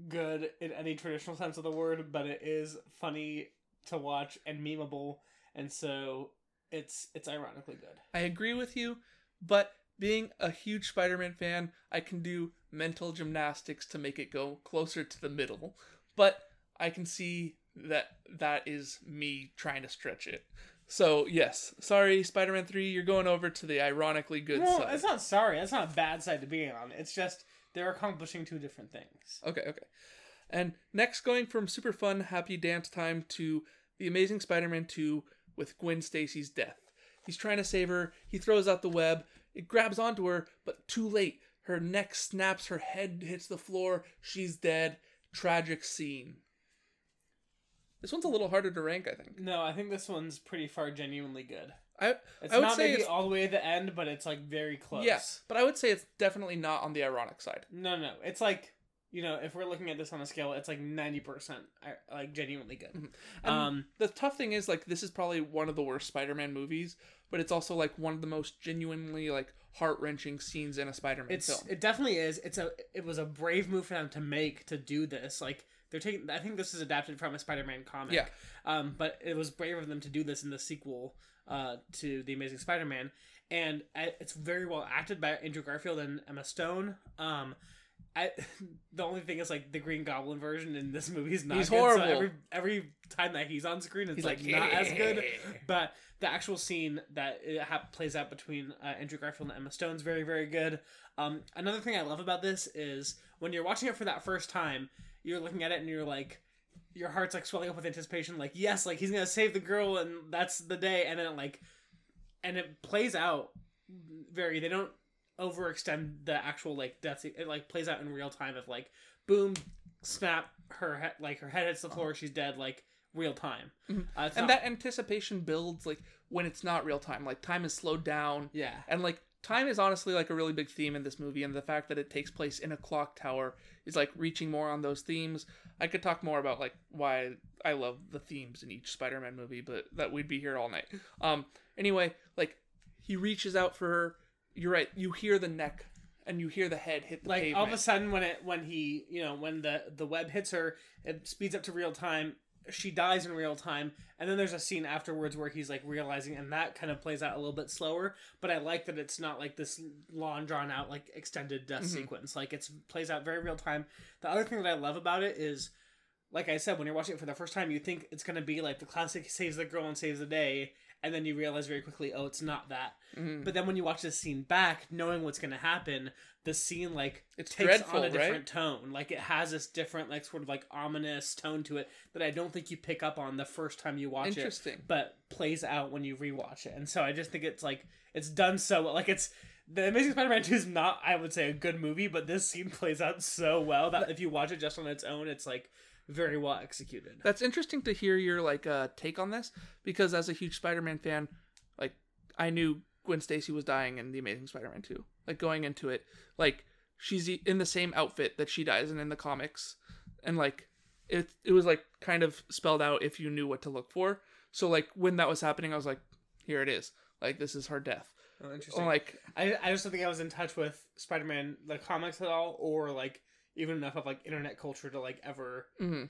good in any traditional sense of the word, but it is funny to watch and memeable, and so it's it's ironically good. I agree with you, but being a huge Spider-Man fan, I can do mental gymnastics to make it go closer to the middle. But I can see that that is me trying to stretch it. So yes, sorry, Spider-Man Three, you're going over to the ironically good well, side. it's not sorry. That's not a bad side to be on. It's just they're accomplishing two different things. Okay, okay. And next, going from super fun, happy dance time to the Amazing Spider-Man 2 with Gwen Stacy's death. He's trying to save her. He throws out the web. It grabs onto her, but too late. Her neck snaps. Her head hits the floor. She's dead. Tragic scene. This one's a little harder to rank, I think. No, I think this one's pretty far genuinely good. I It's I would not say maybe it's all the way to the end, but it's like very close. yeah, but I would say it's definitely not on the ironic side. No, no, it's like you know, if we're looking at this on a scale, it's like ninety percent, like genuinely good. And Um, the tough thing is like this is probably one of the worst Spider-Man movies, but it's also like one of the most genuinely like heart-wrenching scenes in a Spider-Man it's film. it definitely is. It's a it was a brave move for them to make to do this. Like they're taking. I think this is adapted from a Spider-Man comic. Yeah. Um, but it was brave of them to do this in the sequel uh, to the Amazing Spider-Man, and uh, it's very well acted by Andrew Garfield and Emma Stone. Um. I, the only thing is like the Green Goblin version in this movie is not. He's good, so every every time that he's on screen, it's He's like, like, not as good. But the actual scene that it ha- plays out between uh, Andrew Garfield and Emma Stone is very, very good. Um, another thing I love about this is when you're watching it for that first time, you're looking at it and you're like, your heart's like swelling up with anticipation, like yes, like he's gonna save the girl and that's the day, and then it, like, and it plays out very. They don't overextend the actual like death. scene. It like plays out in real time of like, boom, snap, her head like her head hits the floor, she's dead, like real time. Uh, and not- that anticipation builds like when it's not real time. Like time is slowed down. yeah. And like time is honestly like a really big theme in this movie and the fact that it takes place in a clock tower is like reaching more on those themes. I could talk more about like why I love the themes in each Spider-Man movie, but that we'd be here all night. Um anyway, like he reaches out for her. You're right. You hear the neck and you hear the head hit the like pavement. all of a sudden when it when he you know when the the web hits her it speeds up to real time she dies in real time and then there's a scene afterwards where he's like realizing and that kind of plays out a little bit slower but i like that it's not like this long drawn out like extended death Mhm. sequence like it's plays out very real time the other thing that i love about it is like i said when you're watching it for the first time you think it's going to be like the classic saves the girl and saves the day and then you realize very quickly oh it's not that Mhm. but then when you watch this scene back, knowing what's going to happen, the scene like It's takes dreadful, on a right? different tone. Like it has this different, like sort of like ominous tone to it that I don't think you pick up on the first time you watch it, Interesting. but plays out when you rewatch it. And so I just think it's like it's done so well. Like it's the Amazing Spider-Man Two is not, I would say, a good movie, but this scene plays out so well that if you watch it just on its own, it's like very well executed. That's interesting to hear your like uh take on this because as a huge Spider-Man fan, like I knew Gwen Stacy was dying in The Amazing Spider-Man 2. Like going into it, like she's in the same outfit that she dies in in the comics, and like it it was like kind of spelled out if you knew what to look for. So like when that was happening, I was like, here it is. Like this is her death. Oh, interesting. Or like I, I just don't think I was in touch with Spider-Man the comics at all, or like even enough of like internet culture to like ever mhm.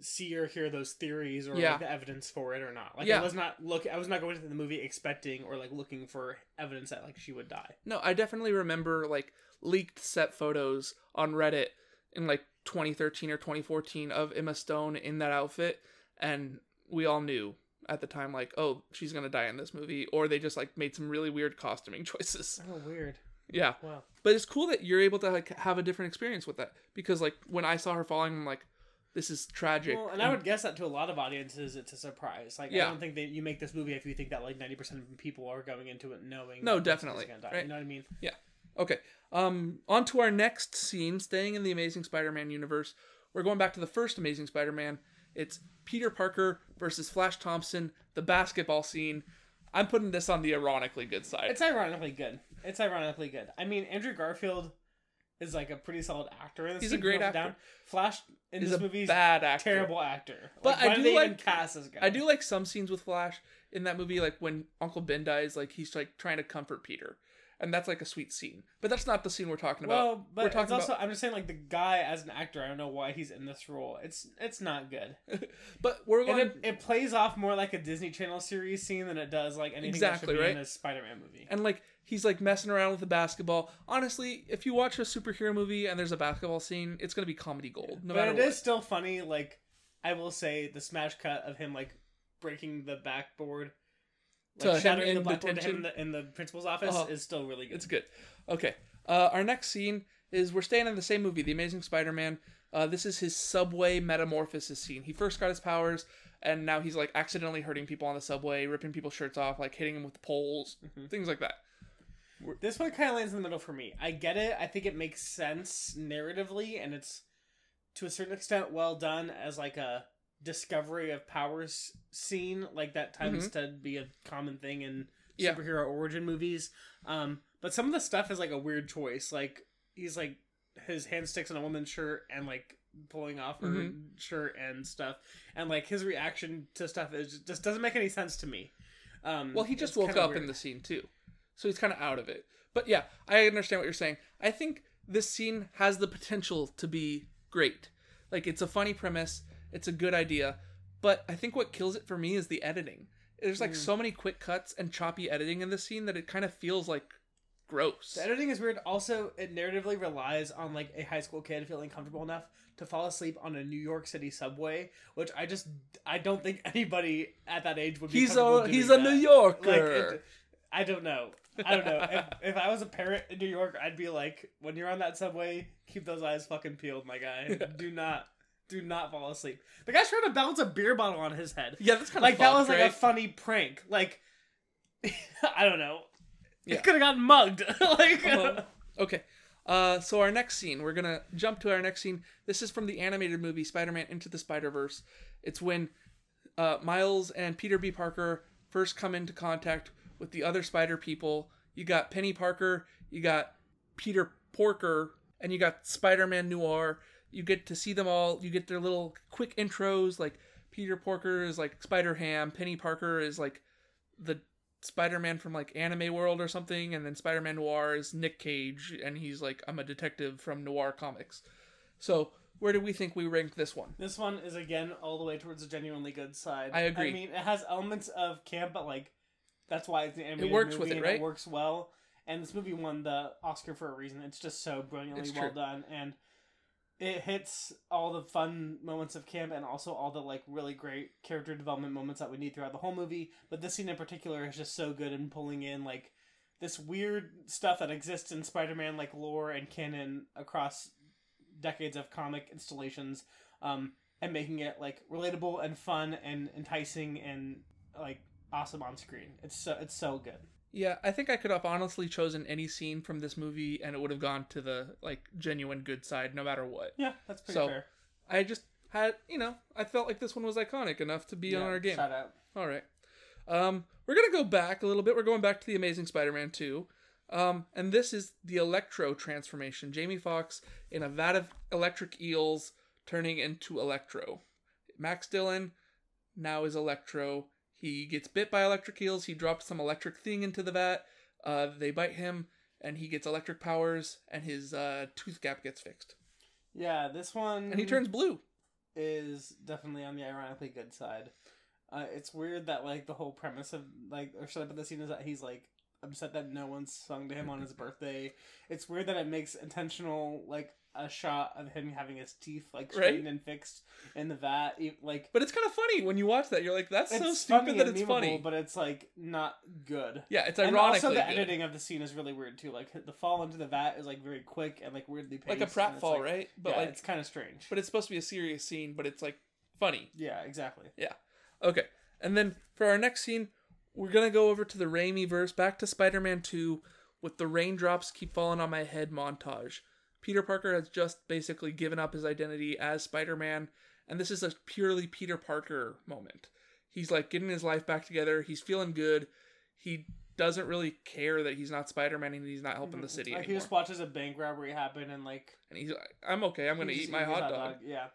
see or hear those theories or Yeah. like the evidence for it or not. Like Yeah. I was not look I was not going into the movie expecting or like looking for evidence that like she would die. no, I definitely remember like leaked set photos on Reddit in like 2013 or 2014 of Emma Stone in that outfit, and we all knew at the time like, oh, she's gonna die in this movie, or they just like made some really weird costuming choices. Oh, weird. Yeah, Wow. but it's cool that you're able to like have a different experience with that because like when I saw her falling, I'm like, this is tragic. Well, and I would guess that to a lot of audiences, it's a surprise. Like, Yeah. I don't think that you make this movie if you think that like ninety percent of people are going into it knowing. No, that this is definitely, right. You know what I mean? Yeah. Okay. Um, on to our next scene, staying in the Amazing Spider-Man universe. We're going back to the first Amazing Spider-Man. It's Peter Parker versus Flash Thompson, the basketball scene. I'm putting this on the ironically good side. It's ironically good. It's ironically good. I mean, Andrew Garfield is like a pretty solid actor. In this He's a great actor. Flash in He's this movie is bad actor. terrible actor. But Like, I do like- cast this guy. I do like some scenes with Flash in that movie, like when Uncle Ben dies, like he's like trying to comfort Peter, and that's like a sweet scene. But that's not the scene we're talking about. Well, but we're it's talking also about. I'm just saying like the guy as an actor. I don't know why he's in this role. It's it's not good. But we're going. it, it plays off more like a Disney Channel series scene than it does like anything Exactly, that should be right? in a Spider-Man movie. and like he's like messing around with the basketball. Honestly, if you watch a superhero movie and there's a basketball scene, it's gonna be comedy gold, no but matter it what. is still funny. Like I will say, the smash cut of him like breaking the backboard, To like him shattering in the blackboard to him in the, in the principal's office Uh-huh. is still really good. It's good. Okay. Uh, our next scene is we're staying in the same movie, The Amazing Spider-Man. Uh, this is his subway metamorphosis scene. He first got his powers, and now he's like accidentally hurting people on the subway, ripping people's shirts off, like hitting them with poles, Mm-hmm. things like that. This one kind of lands in the middle for me. I get it. I think it makes sense narratively, and it's to a certain extent well done as like a discovery of powers scene. Like that tends to be a common thing in Mm-hmm. Yeah. superhero origin movies. Um, but some of the stuff is like a weird choice. Like he's like his hand sticks on a woman's shirt and like pulling off her Mhm. shirt and stuff, and like his reaction to stuff is just doesn't make any sense to me. Um, Well, he just woke up weird. in the scene too, so he's kind of out of it. But yeah, I understand what you're saying. I think this scene has the potential to be great. Like it's a funny premise, it's a good idea, but I think what kills it for me is the editing. There's like mm. so many quick cuts and choppy editing in this scene that it kind of feels like gross. The editing is weird. Also, it narratively relies on like a high school kid feeling comfortable enough to fall asleep on a New York City subway, which I just I don't think anybody at that age would be. He's a he's a that. New Like, Yorker. it, I don't know. I don't know. if, if I was a parent in New York, I'd be like, when you're on that subway, keep those eyes fucking peeled, my guy. do not, do not fall asleep. The guy's trying to balance a beer bottle on his head. yeah, that's kind of Like that was like a funny prank. Like, I don't know. Yeah. It could have gotten mugged. like, Uh-huh. okay. Uh, so our next scene, we're gonna jump to our next scene. This is from the animated movie Spider-Man Into the Spider-Verse. It's when uh, Miles and Peter B. Parker first come into contact with the other Spider people. You got Penny Parker, you got Peter Porker, and you got Spider-Man Noir. You get to see them all. You get their little quick intros. Like Peter Porker is like Spider Ham. Penny Parker is like the Spider-Man from like Anime World or something, and then Spider-Man Noir is Nick Cage, and he's like, I'm a detective from Noir Comics. So where do we think we rank this one? This one is again all the way towards the genuinely good side. I agree. I mean, it has elements of camp, but like that's why it's an animated works movie with it, and right? It works well, and this movie won the Oscar for a reason. It's just so brilliantly It's well true. done, and it hits all the fun moments of camp and also all the like really great character development moments that we need throughout the whole movie. But this scene in particular is just so good in pulling in like this weird stuff that exists in Spider-Man like lore and canon across decades of comic installations um, and making it like relatable and fun and enticing and like awesome on screen. It's so it's so good. Yeah, I think I could have honestly chosen any scene from this movie, and it would have gone to the like genuine good side, no matter what. Yeah, that's pretty So, fair. I just had, you know, I felt like this one was iconic enough to be on our game. Shout out. All right. Um, we're gonna go back a little bit. We're going back to the Amazing Spider-Man 2. Um, and this is the Electro transformation. Jamie Foxx in a vat of electric eels turning into Electro. Max Dillon now is Electro. He gets bit by electric eels. He drops some electric thing into the vat. Uh, they bite him, and he gets electric powers, and his uh, tooth gap gets fixed. Yeah, this one And he turns blue. is definitely on the ironically good side. Uh, it's weird that like the whole premise of like or setup of the scene is that he's like upset that no one sung to him on his birthday. It's weird that it makes intentional like a shot of him having his teeth like Right. straightened and fixed in the vat. Like But it's kind of funny when you watch that. You're like, that's so stupid that it's funny. but it's like not good. yeah, it's And ironically also the good. editing of the scene is really weird too. Like the fall into the vat is like very quick and like weirdly paced. like a and it's, pratfall, like- right? But yeah, like, it's kind of strange. but it's supposed to be a serious scene, but it's like funny. yeah, exactly. Yeah. Okay, and then for our next scene, we're gonna go over to the Raimi verse, back to Spider-Man Two, with the raindrops keep falling on my head montage. Peter Parker has just basically given up his identity as Spider-Man, and this is a purely Peter Parker moment. He's like getting his life back together. He's feeling good. He doesn't really care that he's not Spider-Man and he's not helping the mm-hmm. city Like he just watches a bank robbery happen and like and he's like, "I'm okay. I'm gonna eat my his hot dog." Yeah.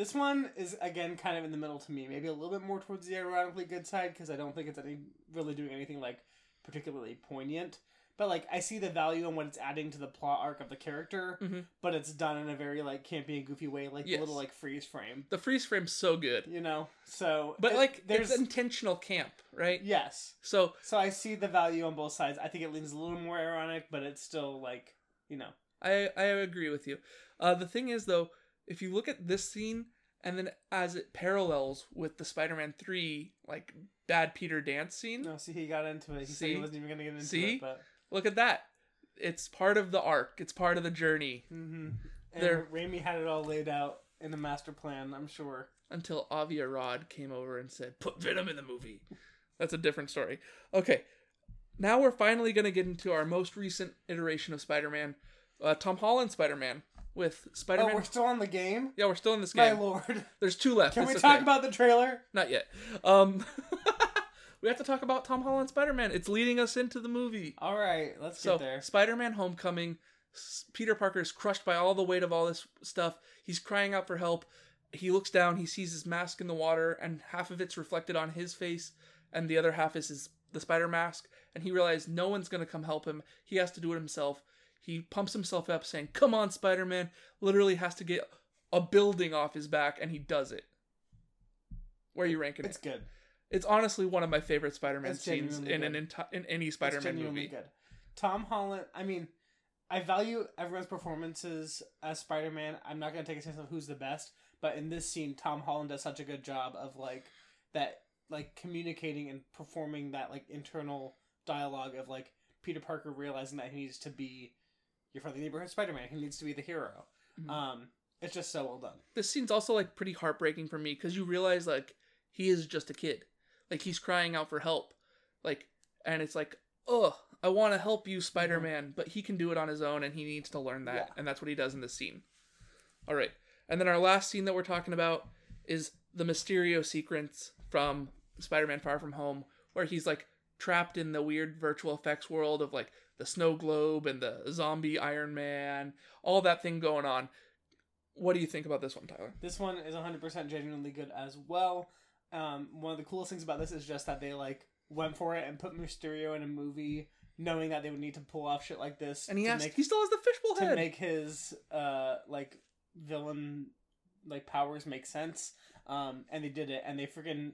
This one is again kind of in the middle to me. Maybe a little bit more towards the ironically good side because I don't think it's any really doing anything like particularly poignant. But like I see the value in what it's adding to the plot arc of the character, Mhm. but it's done in a very like campy and goofy way, like Yes. the little like freeze frame, The freeze frame's so good, you know. So, but it- like there's it's intentional camp, right? yes. So So I see the value on both sides. I think it leans a little more ironic, but it's still like you know. I I agree with you. Uh, the thing is though, if you look at this scene and then as it parallels with the Spider-Man three like bad Peter dance scene, No, see, he got into it. He said See? he wasn't even gonna get into See? it, but. look at that. It's part of the arc. It's part of the journey Mm-hmm. And There- Raimi had it all laid out in the master plan, I'm sure. until Avi Arad came over and said, "Put Venom in the movie." That's a different story. Okay, now we're finally gonna get into our most recent iteration of Spider-Man, uh, Tom Holland Spider-Man with Oh, Spider-Man. we're still on the game? yeah, we're still in this game. My lord. There's two left. Can we talk about the trailer? Not yet. Um, we have to talk about Tom Holland Spider-Man. It's leading us into the movie. All right, let's So, get there. Spider-Man: Homecoming. Peter Parker is crushed by all the weight of all this stuff. He's crying out for help. He looks down. He sees his mask in the water, and half of it's reflected on his face, and the other half is his the spider mask. And he realizes no one's gonna come help him. He has to do it himself. He pumps himself up, saying, "Come on, Spider-Man!" Literally has to get a building off his back, and he does it. Where are you ranking It's it? It's good. It's honestly one of my favorite Spider-Man scenes genuinely in an good. enti- in any It's Spider-Man genuinely movie. good. Tom Holland, I mean, I value everyone's performances as Spider Man. I'm not going to take a sense of who's the best, but in this scene, Tom Holland does such a good job of like that, like communicating and performing that like internal dialogue of like Peter Parker realizing that he needs to be your friendly neighborhood Spider Man. He needs to be the hero. Mhm. Um, it's just so well done. this scene's also like pretty heartbreaking for me because you realize like he is just a kid like he's crying out for help like and it's like oh i want to help you spider-man but he can do it on his own and he needs to learn that Yeah. and that's what he does in this scene all right and then our last scene that we're talking about is the mysterio sequence from spider-man far from home where he's like trapped in the weird virtual effects world of like the snow globe and the zombie iron man all that thing going on what do you think about this one tyler This one is 100% genuinely good as well. Um, one of the coolest things about this is just that they like went for it and put Mysterio in a movie, knowing that they would need to pull off shit like this And he to has make he still has the fishbowl head to make his uh like villain like powers make sense. Um, and they did it, and they freaking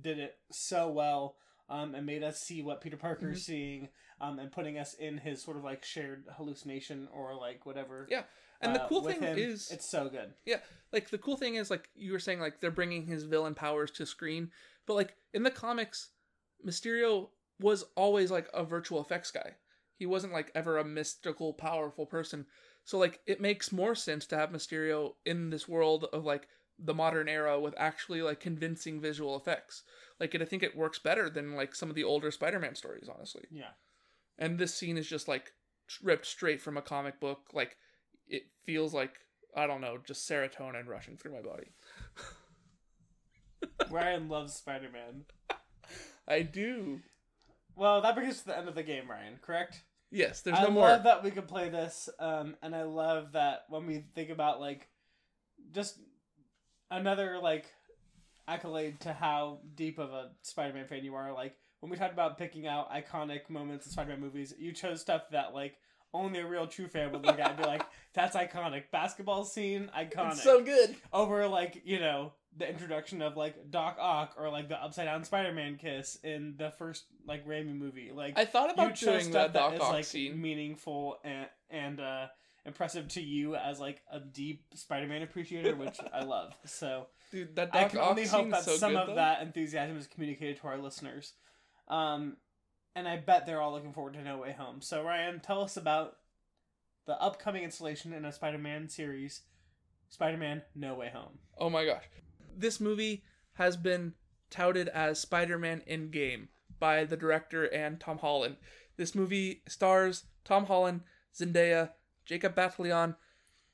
did it so well. Um, and made us see what Peter Parker's Mhm. seeing, um, and putting us in his sort of like shared hallucination or like whatever. Yeah, and the uh, cool thing him. is, it's so good. Yeah. Like the cool thing is, like you were saying, like they're bringing his villain powers to screen, but like in the comics, Mysterio was always like a virtual effects guy. He wasn't like ever a mystical, powerful person. So like it makes more sense to have Mysterio in this world of like the modern era with actually like convincing visual effects. Like it, I think it works better than like some of the older Spider-Man stories, honestly. Yeah. and this scene is just like ripped straight from a comic book like it feels like i don't know just serotonin rushing through my body Ryan loves Spider Man. I do. Well, that brings us to the end of the game, Ryan. Correct? Yes, there's I no more. I love that we could play this, um, and I love that when we think about like just another like accolade to how deep of a Spider-Man fan you are. Like when we talked about picking out iconic moments in Spider-Man movies, you chose stuff that like only a real true fan would look at and be like, "That's iconic." Basketball scene, iconic. It's so good. Over like you know the introduction of like Doc Ock or like the upside down Spider-Man kiss in the first like Raimi movie. Like I thought you about chose doing stuff that Doc that is Ock like scene. meaningful and and uh impressive to you as like a deep Spider-Man appreciator, which I love. So Dude, that I can only hope that so some good, of though. that enthusiasm is communicated to our listeners. Um, and I bet they're all looking forward to No Way Home. So Ryan, tell us about the upcoming installation in a Spider-Man series, Spider-Man No Way Home. Oh my gosh. This movie has been touted as Spider Man in game by the director and Tom Holland. This movie stars Tom Holland, Zendaya, Jacob Batalon,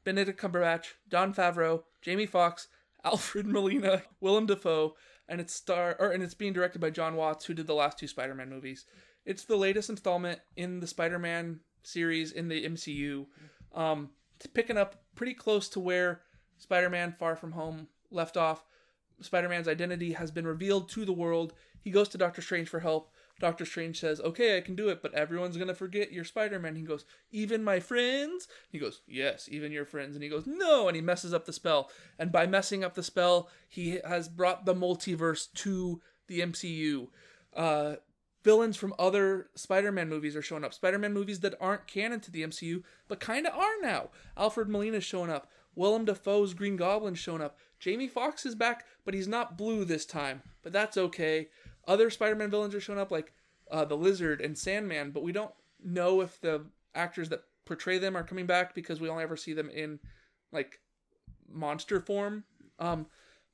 Benedict Cumberbatch, Jon Favreau, Jamie Foxx, Alfred Molina, Willem Dafoe, and it's star or and it's being directed by Jon Watts, who did the last two Spider-Man movies. It's the latest installment in the Spider-Man series in the MCU. Um, it's picking up pretty close to where Spider-Man Far From Home left off. Spider-Man's identity has been revealed to the world. He goes to Doctor Strange for help. Doctor Strange says, "Okay, I can do it, but everyone's gonna forget you're Spider-Man." He goes, "Even my friends?" He goes, "Yes, even your friends." And he goes, "No," and he messes up the spell. And by messing up the spell, he has brought the multiverse to the MCU. Uh, villains from other Spider-Man movies are showing up. Spider-Man movies that aren't canon to the MCU, but kind of are now. Alfred Molina's showing up. Willem Dafoe's Green Goblin's showing up. Jamie Foxx is back, but he's not blue this time. But that's okay. Other Spider-Man villains are showing up, like uh, the Lizard and Sandman, but we don't know if the actors that portray them are coming back because we only ever see them in like monster form. Um,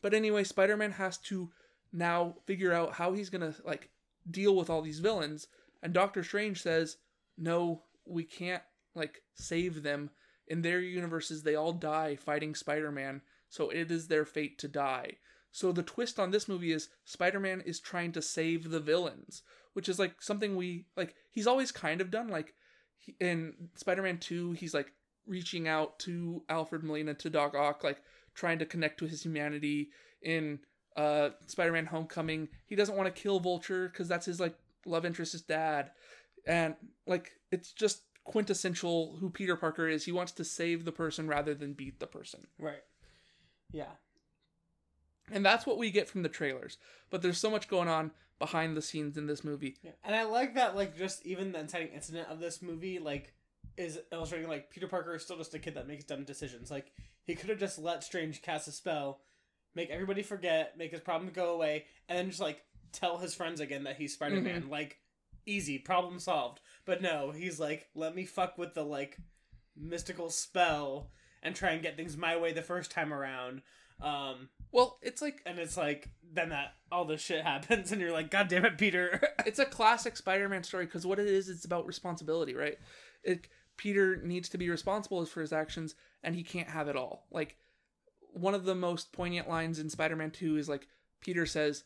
but anyway, Spider-Man has to now figure out how he's gonna like deal with all these villains. And Doctor Strange says, "No, we can't like save them. In their universes, they all die fighting Spider-Man, so it is their fate to die." So the twist on this movie is Spider-Man is trying to save the villains, which is like something we like. He's always kind of done. Like he- in Spider-Man Two, he's like reaching out to Alfred Molina to Doc Ock, like trying to connect to his humanity. In uh, Spider-Man: Homecoming, he doesn't want to kill Vulture because that's his like love interest, interest's dad, and like it's just quintessential who Peter Parker is. He wants to save the person rather than beat the person. Right. Yeah. And that's what we get from the trailers. But there's so much going on behind the scenes in this movie. Yeah. And I like that, like, just even the inciting incident of this movie, like, is illustrating, like, Peter Parker is still just a kid that makes dumb decisions. Like, he could have just let Strange cast a spell, make everybody forget, make his problem go away, and then just, like, tell his friends again that he's Spider Man. Like, easy, problem solved. But no, he's like, let me fuck with the, like, mystical spell and try and get things my way the first time around. Um, Well, it's like and it's like, then that, all this shit happens, and you're like, God damn it, Peter. it's a classic Spider-Man story because what it is, it's about responsibility, right? It, Peter needs to be responsible for his actions, and he can't have it all. Like one of the most poignant lines in Spider-Man Two is like Peter says,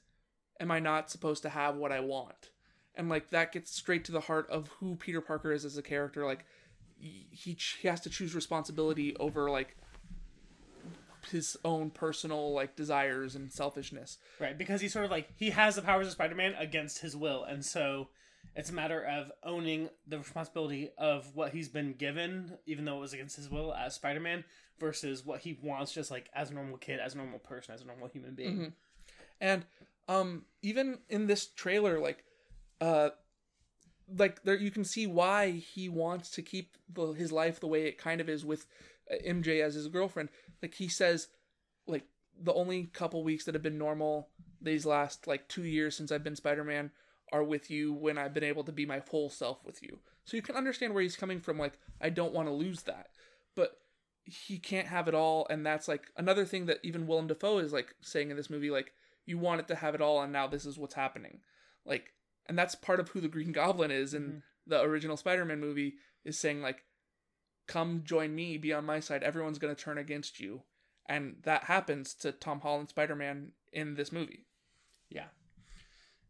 "Am I not supposed to have what I want?" And like that gets straight to the heart of who Peter Parker is as a character. Like he he has to choose responsibility over like his own personal like desires and selfishness. Right, because he's sort of like he has the powers of Spider-Man against his will, and so it's a matter of owning the responsibility of what he's been given, even though it was against his will as Spider-Man, versus what he wants, just like as a normal kid, as a normal person, as a normal human being. Mhm. And um even in this trailer like uh like there you can see why he wants to keep the, his life the way it kind of is with MJ as his girlfriend. Like he says like the only couple weeks that have been normal these last like 2 years since I've been Spider-Man are with you when I've been able to be my full self with you. So you can understand where he's coming from like I don't want to lose that. But he can't have it all and that's like another thing that even Willem Dafoe is like saying in this movie like you want it to have it all and now this is what's happening like and that's part of who the green goblin is in Mhm. the original spider-man movie is saying like come join me be on my side everyone's going to turn against you and that happens to tom holland spider-man in this movie Yeah,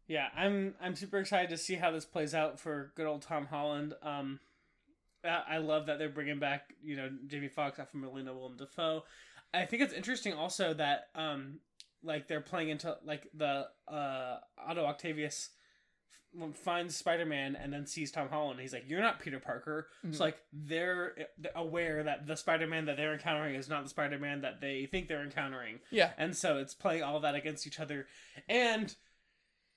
Yeah, I'm I'm super excited to see how this plays out for good old Tom Holland. Um, I love that they're bringing back you know Jamie Foxx after Molina Willem Dafoe. I think it's interesting also that um like they're playing into like the uh Otto Octavius finds Spider Man and then sees Tom Holland. He's like, "You're not Peter Parker." Mhm. So like they're they're aware that the Spider Man that they're encountering is not the Spider Man that they think they're encountering. Yeah. And so it's playing all that against each other. And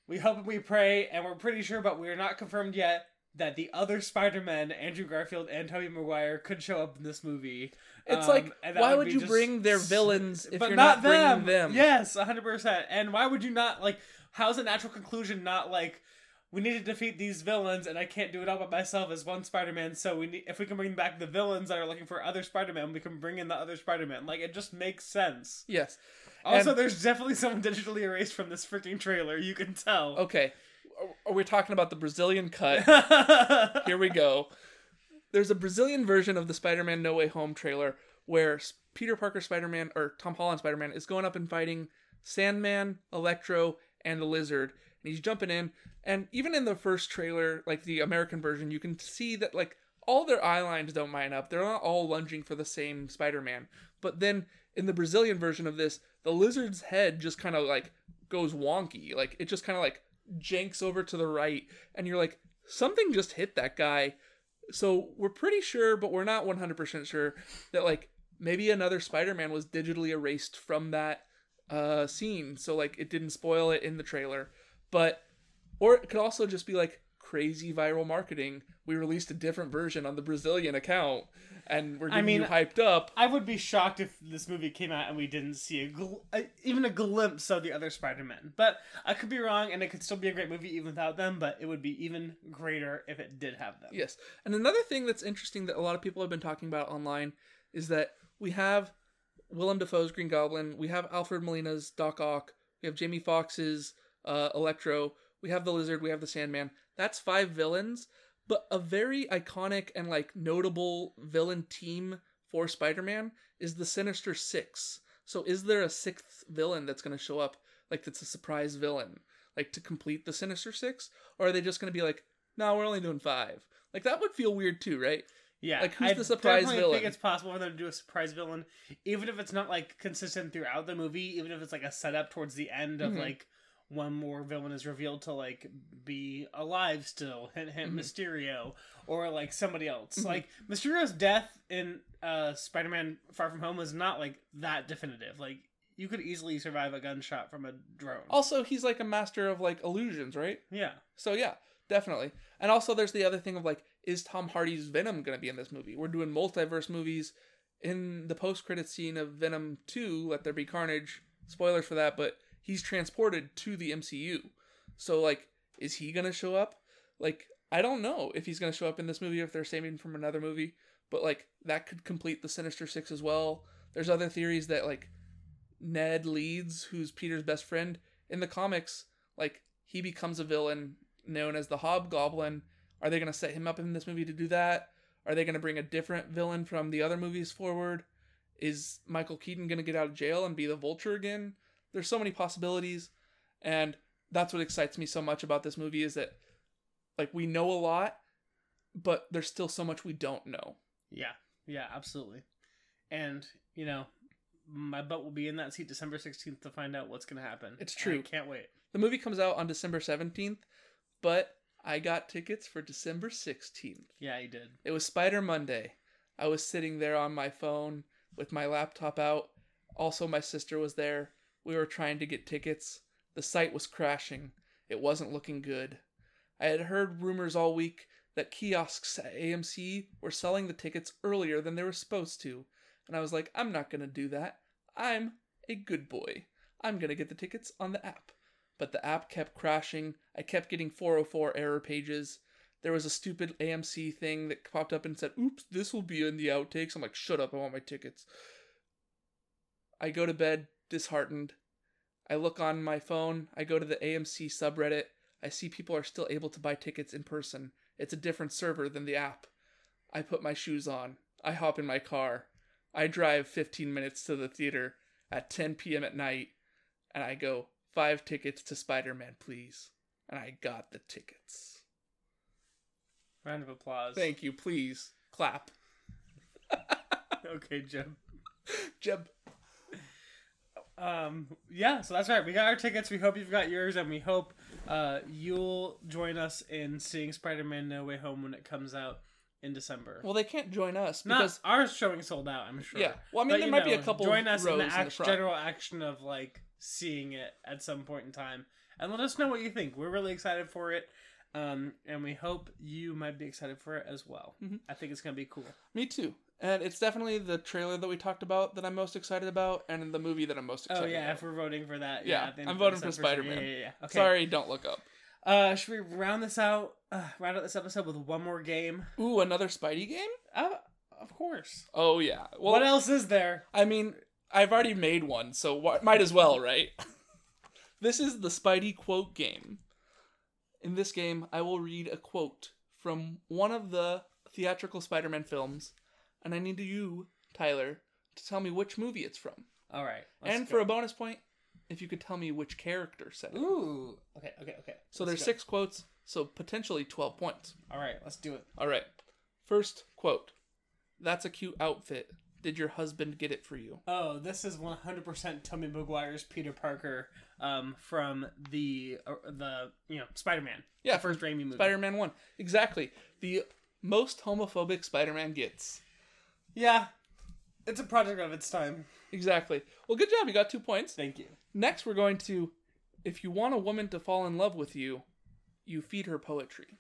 we hope and we pray, and we're pretty sure, but we're not confirmed yet, that the other Spider-Men, Andrew Garfield and Tobey Maguire, could show up in this movie. It's Um, like, why would be you bring their villains if but you're not not, bringing them. them? Yes, 100%. And why would you not, like, how's a natural conclusion not like, we need to defeat these villains, and I can't do it all by myself as one Spider-Man. So we need, if we can bring back the villains that are looking for other Spider-Man, we can bring in the other Spider-Man. Like it just makes sense. Yes. Also, And- there's definitely someone digitally erased from this freaking trailer. You can tell. Okay. Are we talking about the Brazilian cut? Here we go. There's a Brazilian version of the Spider-Man No Way Home trailer where Peter Parker Spider-Man or Tom Holland Spider-Man is going up and fighting Sandman, Electro, and the Lizard, and he's jumping in. And even in the first trailer, like the American version, you can see that like all their eye lines don't line up. They're not all lunging for the same Spider-Man. But then in the Brazilian version of this, the Lizard's head just kind of like goes wonky. Like it just kind of like janks over to the right, and you're like, something just hit that guy. So we're pretty sure, but we're not 100% sure that like maybe another Spider-Man was digitally erased from that uh scene, so like it didn't spoil it in the trailer. But or it could also just be like crazy viral marketing. We released a different version on the Brazilian account, and we're I getting you hyped up. I would be shocked if this movie came out and we didn't see a gl- uh, even a glimpse of the other Spider-Man. But I could be wrong, and it could still be a great movie even without them. But it would be even greater if it did have them. Yes. And another thing that's interesting that a lot of people have been talking about online is that we have Willem Dafoe's Green Goblin, we have Alfred Molina's Doc Ock, we have Jamie Foxx's uh, Electro, we have the Lizard, we have the Sandman. That's five villains, but a very iconic and like notable villain team for Spider-Man is the Sinister Six. So is there a sixth villain that's going to show up like that's a surprise villain, like to complete the Sinister Six, or are they just going to be like, no, we're only doing five? Like that would feel weird too, right? Yeah, Like, who's I the surprise definitely villain? think it's possible for them to do a surprise villain, even if it's not like consistent throughout the movie. Even if it's like a setup towards the end of Mhm. like one more villain is revealed to like be alive still, hint hint Mhm. Mysterio or like somebody else. Mhm. Like Mysterio's death in uh Spider-Man Far From Home was not like that definitive. Like you could easily survive a gunshot from a drone. Also, he's like a master of like illusions, right? yeah, So yeah, definitely. And also, there's the other thing of like, is Tom Hardy's Venom gonna be in this movie? We're doing multiverse movies. In the post-credit scene of Venom 2, Let There Be Carnage. Spoilers for that, but he's transported to the MCU. So like, is he gonna show up? Like, I don't know if he's gonna show up in this movie or if they're saving from another movie. But like, that could complete the Sinister Six as well. There's other theories that like Ned Leeds, who's Peter's best friend in the comics, like he becomes a villain known as the Hobgoblin. Are they to set him up in this movie to do that? Are they going to bring a different villain from the other movies forward? Is Michael Keaton going to get out of jail and be the Vulture again? There's so many possibilities, and that's what excites me so much about this movie is that like we know a lot, but there's still so much we don't know. yeah, yeah, absolutely. And you know, my butt will be in that seat December sixteenth to find out what's gonna happen. It's I true. can't wait. The movie comes out on December 17th, but I got tickets for December 16th. Yeah, you did. It was Spider Monday. I was sitting there on my phone with my laptop out. Also, my sister was there. We were trying to get tickets. The site was crashing. It wasn't looking good. I had heard rumors all week that kiosks at AMC were selling the tickets earlier than they were supposed to. And I was like, I'm not going to do that. I'm a good boy. I'm going to get the tickets on the app. But the app kept crashing. I kept getting 404 error pages there was a stupid AMC thing that popped up and said, "Oops, this will be in the outtakes." I'm like, "Shut up! I want my tickets." I go to bed disheartened. I look on my phone. I go to the AMC subreddit. I see people are still able to buy tickets in person. It's a different server than the app. I put my shoes on. I hop in my car. I drive 15 minutes to the theater at 10 p.m. at night, and I go, five tickets to Spider Man, please. and I got the tickets. Round of applause. Thank you. Please clap. okay, Jim. Jeb. Um, yeah, so that's right. We got our tickets. We hope you've got yours, and we hope uh, you'll join us in seeing Spider-Man: No Way Home when it comes out in December. Well, they can't join us Not because our showing sold out. I'm sure. yeah. Well, I mean, But, there might be a couple Join us in the, in the general action of like seeing it at some point in time, and let us know what you think. We're really excited for it, um, and we hope you might be excited for it as well. Mhm. I think it's gonna be cool. Me too. And it's definitely the trailer that we talked about that I'm most excited about, and the movie that I'm most excited. Oh yeah, about. if we're voting for that, Yeah, yeah, I'm voting for Spider-Man. Yeah, yeah, yeah. Okay. Sorry, don't look up. Uh, should we round this out? Uh, round out this episode with one more game? Ooh, another Spidey game? Uh, of course. Oh yeah. Well, what else is there? I mean, I've already made one, so wh- might as well, right? this is the Spidey quote game. In this game, I will read a quote from one of the theatrical Spider-Man films, and I need you, Tyler, to tell me which movie it's from. All right. and go. for a bonus point, if you could tell me which character said it. ooh, okay, okay, okay. So Let's there's go. six quotes, so potentially 12 points. All right, let's do it. All right. First quote. That's a cute outfit. Did your husband get it for you? Oh, this is 100% Tobey Maguire's Peter Parker um, from the uh, the you know Spider-Man. Yeah, first Raimi movie. Spider-Man 1. Exactly. The most homophobic Spider-Man gets. Yeah, it's a project of its time. Exactly. Well, good job. You got 2 points. Thank you. Next, we're going to if you want a woman to fall in love with you, you feed her poetry.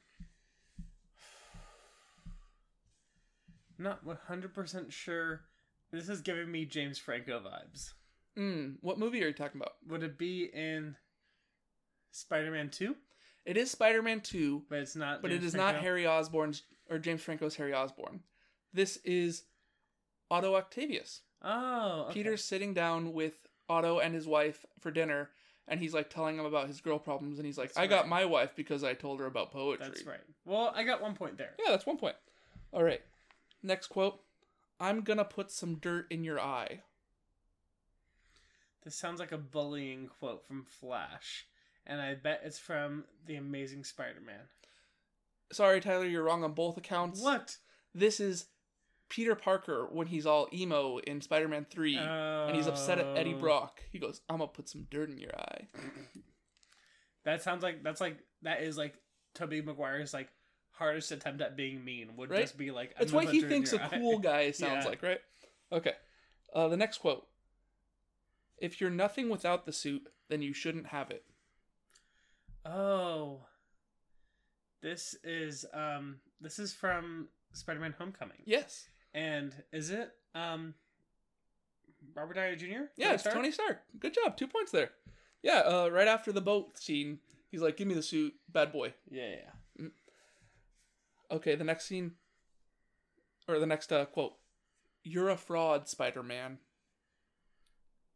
Not 100% sure. This is giving me James Franco vibes. Mm, what movie are you talking about? Would it be in Spider-Man 2? It is Spider-Man 2, But it's not. but James it is Franco? not Harry Osborn's or James Franco's Harry Osborn. This is Otto Octavius. Oh, okay. Peter's sitting down with Otto and his wife for dinner, and he's like telling him about his girl problems, and he's like, That's "I got my wife because I told her about poetry." That's right. Well, I got one point there. Yeah, that's one point. All right. Next quote: "I'm gonna put some dirt in your eye." This sounds like a bullying quote from Flash, and I bet it's from The Amazing Spider-Man. Sorry, Tyler, you're wrong on both accounts. What? This is Peter Parker when he's all emo in Spider-Man Three, and he's upset at Eddie Oh. Brock. He goes, "I'm gonna put some dirt in your eye." That sounds like that's like that is like Tobey Maguire's like hardest attempt at being mean would Right? just be like. That's what he put dirt in thinks a eye. cool guy sounds Yeah. like, right? Okay. Uh, the next quote. If you're nothing without the suit, then you shouldn't have it. Oh. This is um this is from Spider-Man Homecoming. Yes. And is it um Robert Downey Jr.? Yeah, Tony it's Stark? Tony Stark. Good job. Two points there. Yeah, uh, right after the boat scene, he's like, give me the suit, bad boy. Yeah, yeah. Okay, the next scene, or the next uh, quote. You're a fraud, Spider Man.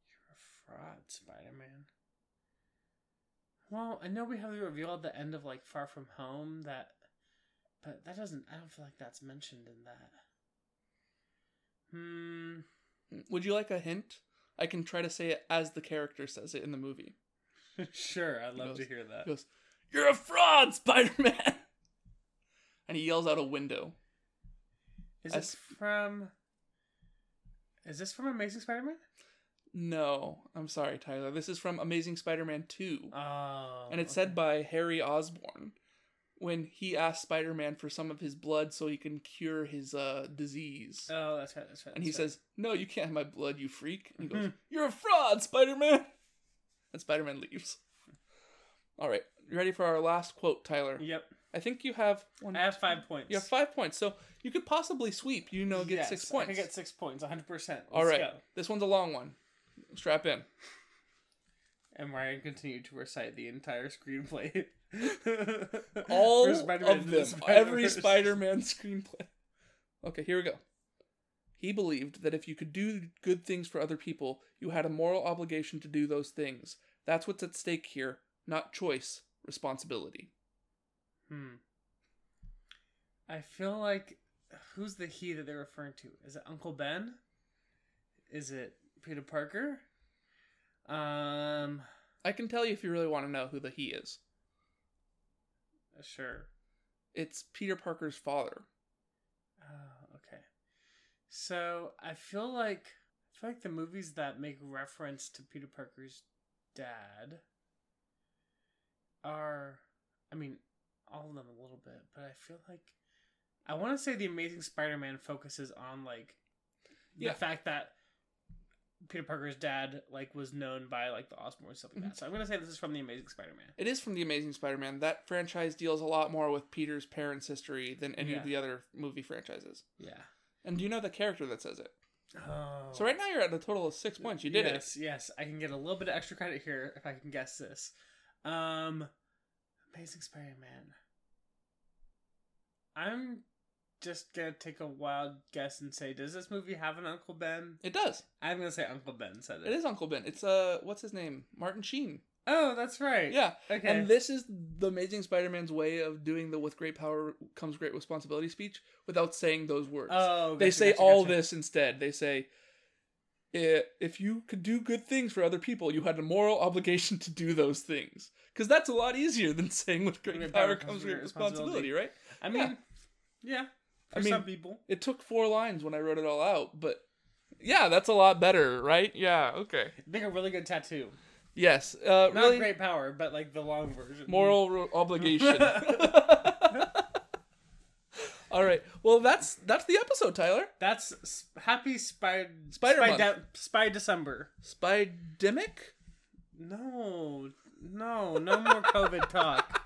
You're a fraud, Spider-Man. Well, I know we have the reveal at the end of like Far From Home that but that doesn't I don't feel like that's mentioned in that. Hmm Would you like a hint? I can try to say it as the character says it in the movie. sure, I'd love goes- to hear that. He goes, You're a fraud, Spider Man! And he yells out a window. Is it from Is this from Amazing Spider-Man? No, I'm sorry, Tyler. This is from Amazing Spider Man 2. Oh. and it's said by Harry Osborn when he asked Spider Man for some of his blood so he can cure his uh, disease. Oh, that's right, that's right. and he right. says, No, you can't have my blood, you freak. And he goes, Mhm. You're a fraud, Spider Man! And Spider Man leaves. All right, you ready for our last quote, Tyler? Yep. I think you have one. I have five points. You have five points, so you could possibly sweep. You know, get Yes, six points. I can get six points, 100%. All right, Go. this one's a long one. Strap in. And Ryan continued to recite the entire screenplay. All For Spider-Man of Into them, the every Spider-Man screenplay. Okay, here we go. He believed that if you could do good things for other people, you had a moral obligation to do those things. That's what's at stake here, not choice, responsibility. Hmm. I feel like who's the he that they're referring to? Is it Uncle Ben? Is it Peter Parker? Um, I can tell you if you really want to know who the he is. Uh, sure. It's Peter Parker's father. Oh, okay. So I feel like I feel like the movies that make reference to Peter Parker's dad are, I mean, all of them a little bit, but I feel like I want to say the Amazing Spider-Man focuses on like Yeah. the fact that Peter Parker's dad like was known by like the Osborns and stuff like that. So I'm gonna say this is from the Amazing Spider-Man. It is from the Amazing Spider-Man. That franchise deals a lot more with Peter's parents' history than any Yeah. of the other movie franchises. Yeah. And do you know the character that says it? Oh. So right now you're at a total of six points. You did it. yes, Yes, I can get a little bit of extra credit here if I can guess this. Um, Amazing Spider-Man. I'm just gonna take a wild guess and say, does this movie have an Uncle Ben? It does. I'm gonna say Uncle Ben said it. It is Uncle Ben. It's uh, what's his name? Martin Sheen. Oh, that's right. Yeah. Okay. And this is the Amazing Spider-Man's way of doing the "with great power comes great responsibility" speech without saying those words. oh, they say gotcha, all gotcha. this instead. They say, "I- "If you could do good things for other people, you had a moral obligation to do those things." Because that's a lot easier than saying "with great, Great power, comes great responsibility," right? I mean, yeah. For I mean- some people. It took four lines when I wrote it all out, but yeah, that's a lot better, right? Yeah. Okay. Make a really good tattoo. Yes. Uh, Not really great power, but like the long version. moral ro- obligation. all right. Well, that's that's the episode, Tyler. That's s- happy spy Spider spy, de- spy December. Spidemic. No, no, no more COVID talk.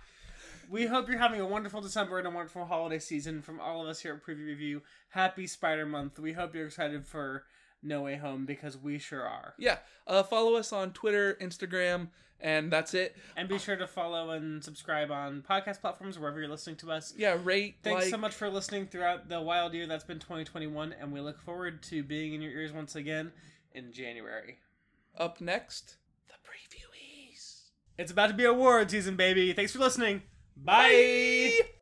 We hope you're having a wonderful December and a wonderful holiday season from all of us here at Preview Review. Happy Spider Month. We hope you're excited for No Way Home because we sure are. Yeah. Uh, follow us on Twitter, Instagram, and that's it. And be sure to follow and subscribe on podcast platforms wherever you're listening to us. Yeah. Rate. Thanks like, so much for listening throughout the wild year that's been 2021, and we look forward to being in your ears once again in January. Up next, the previewies. It's about to be award season, baby. Thanks for listening. Bye. Bye.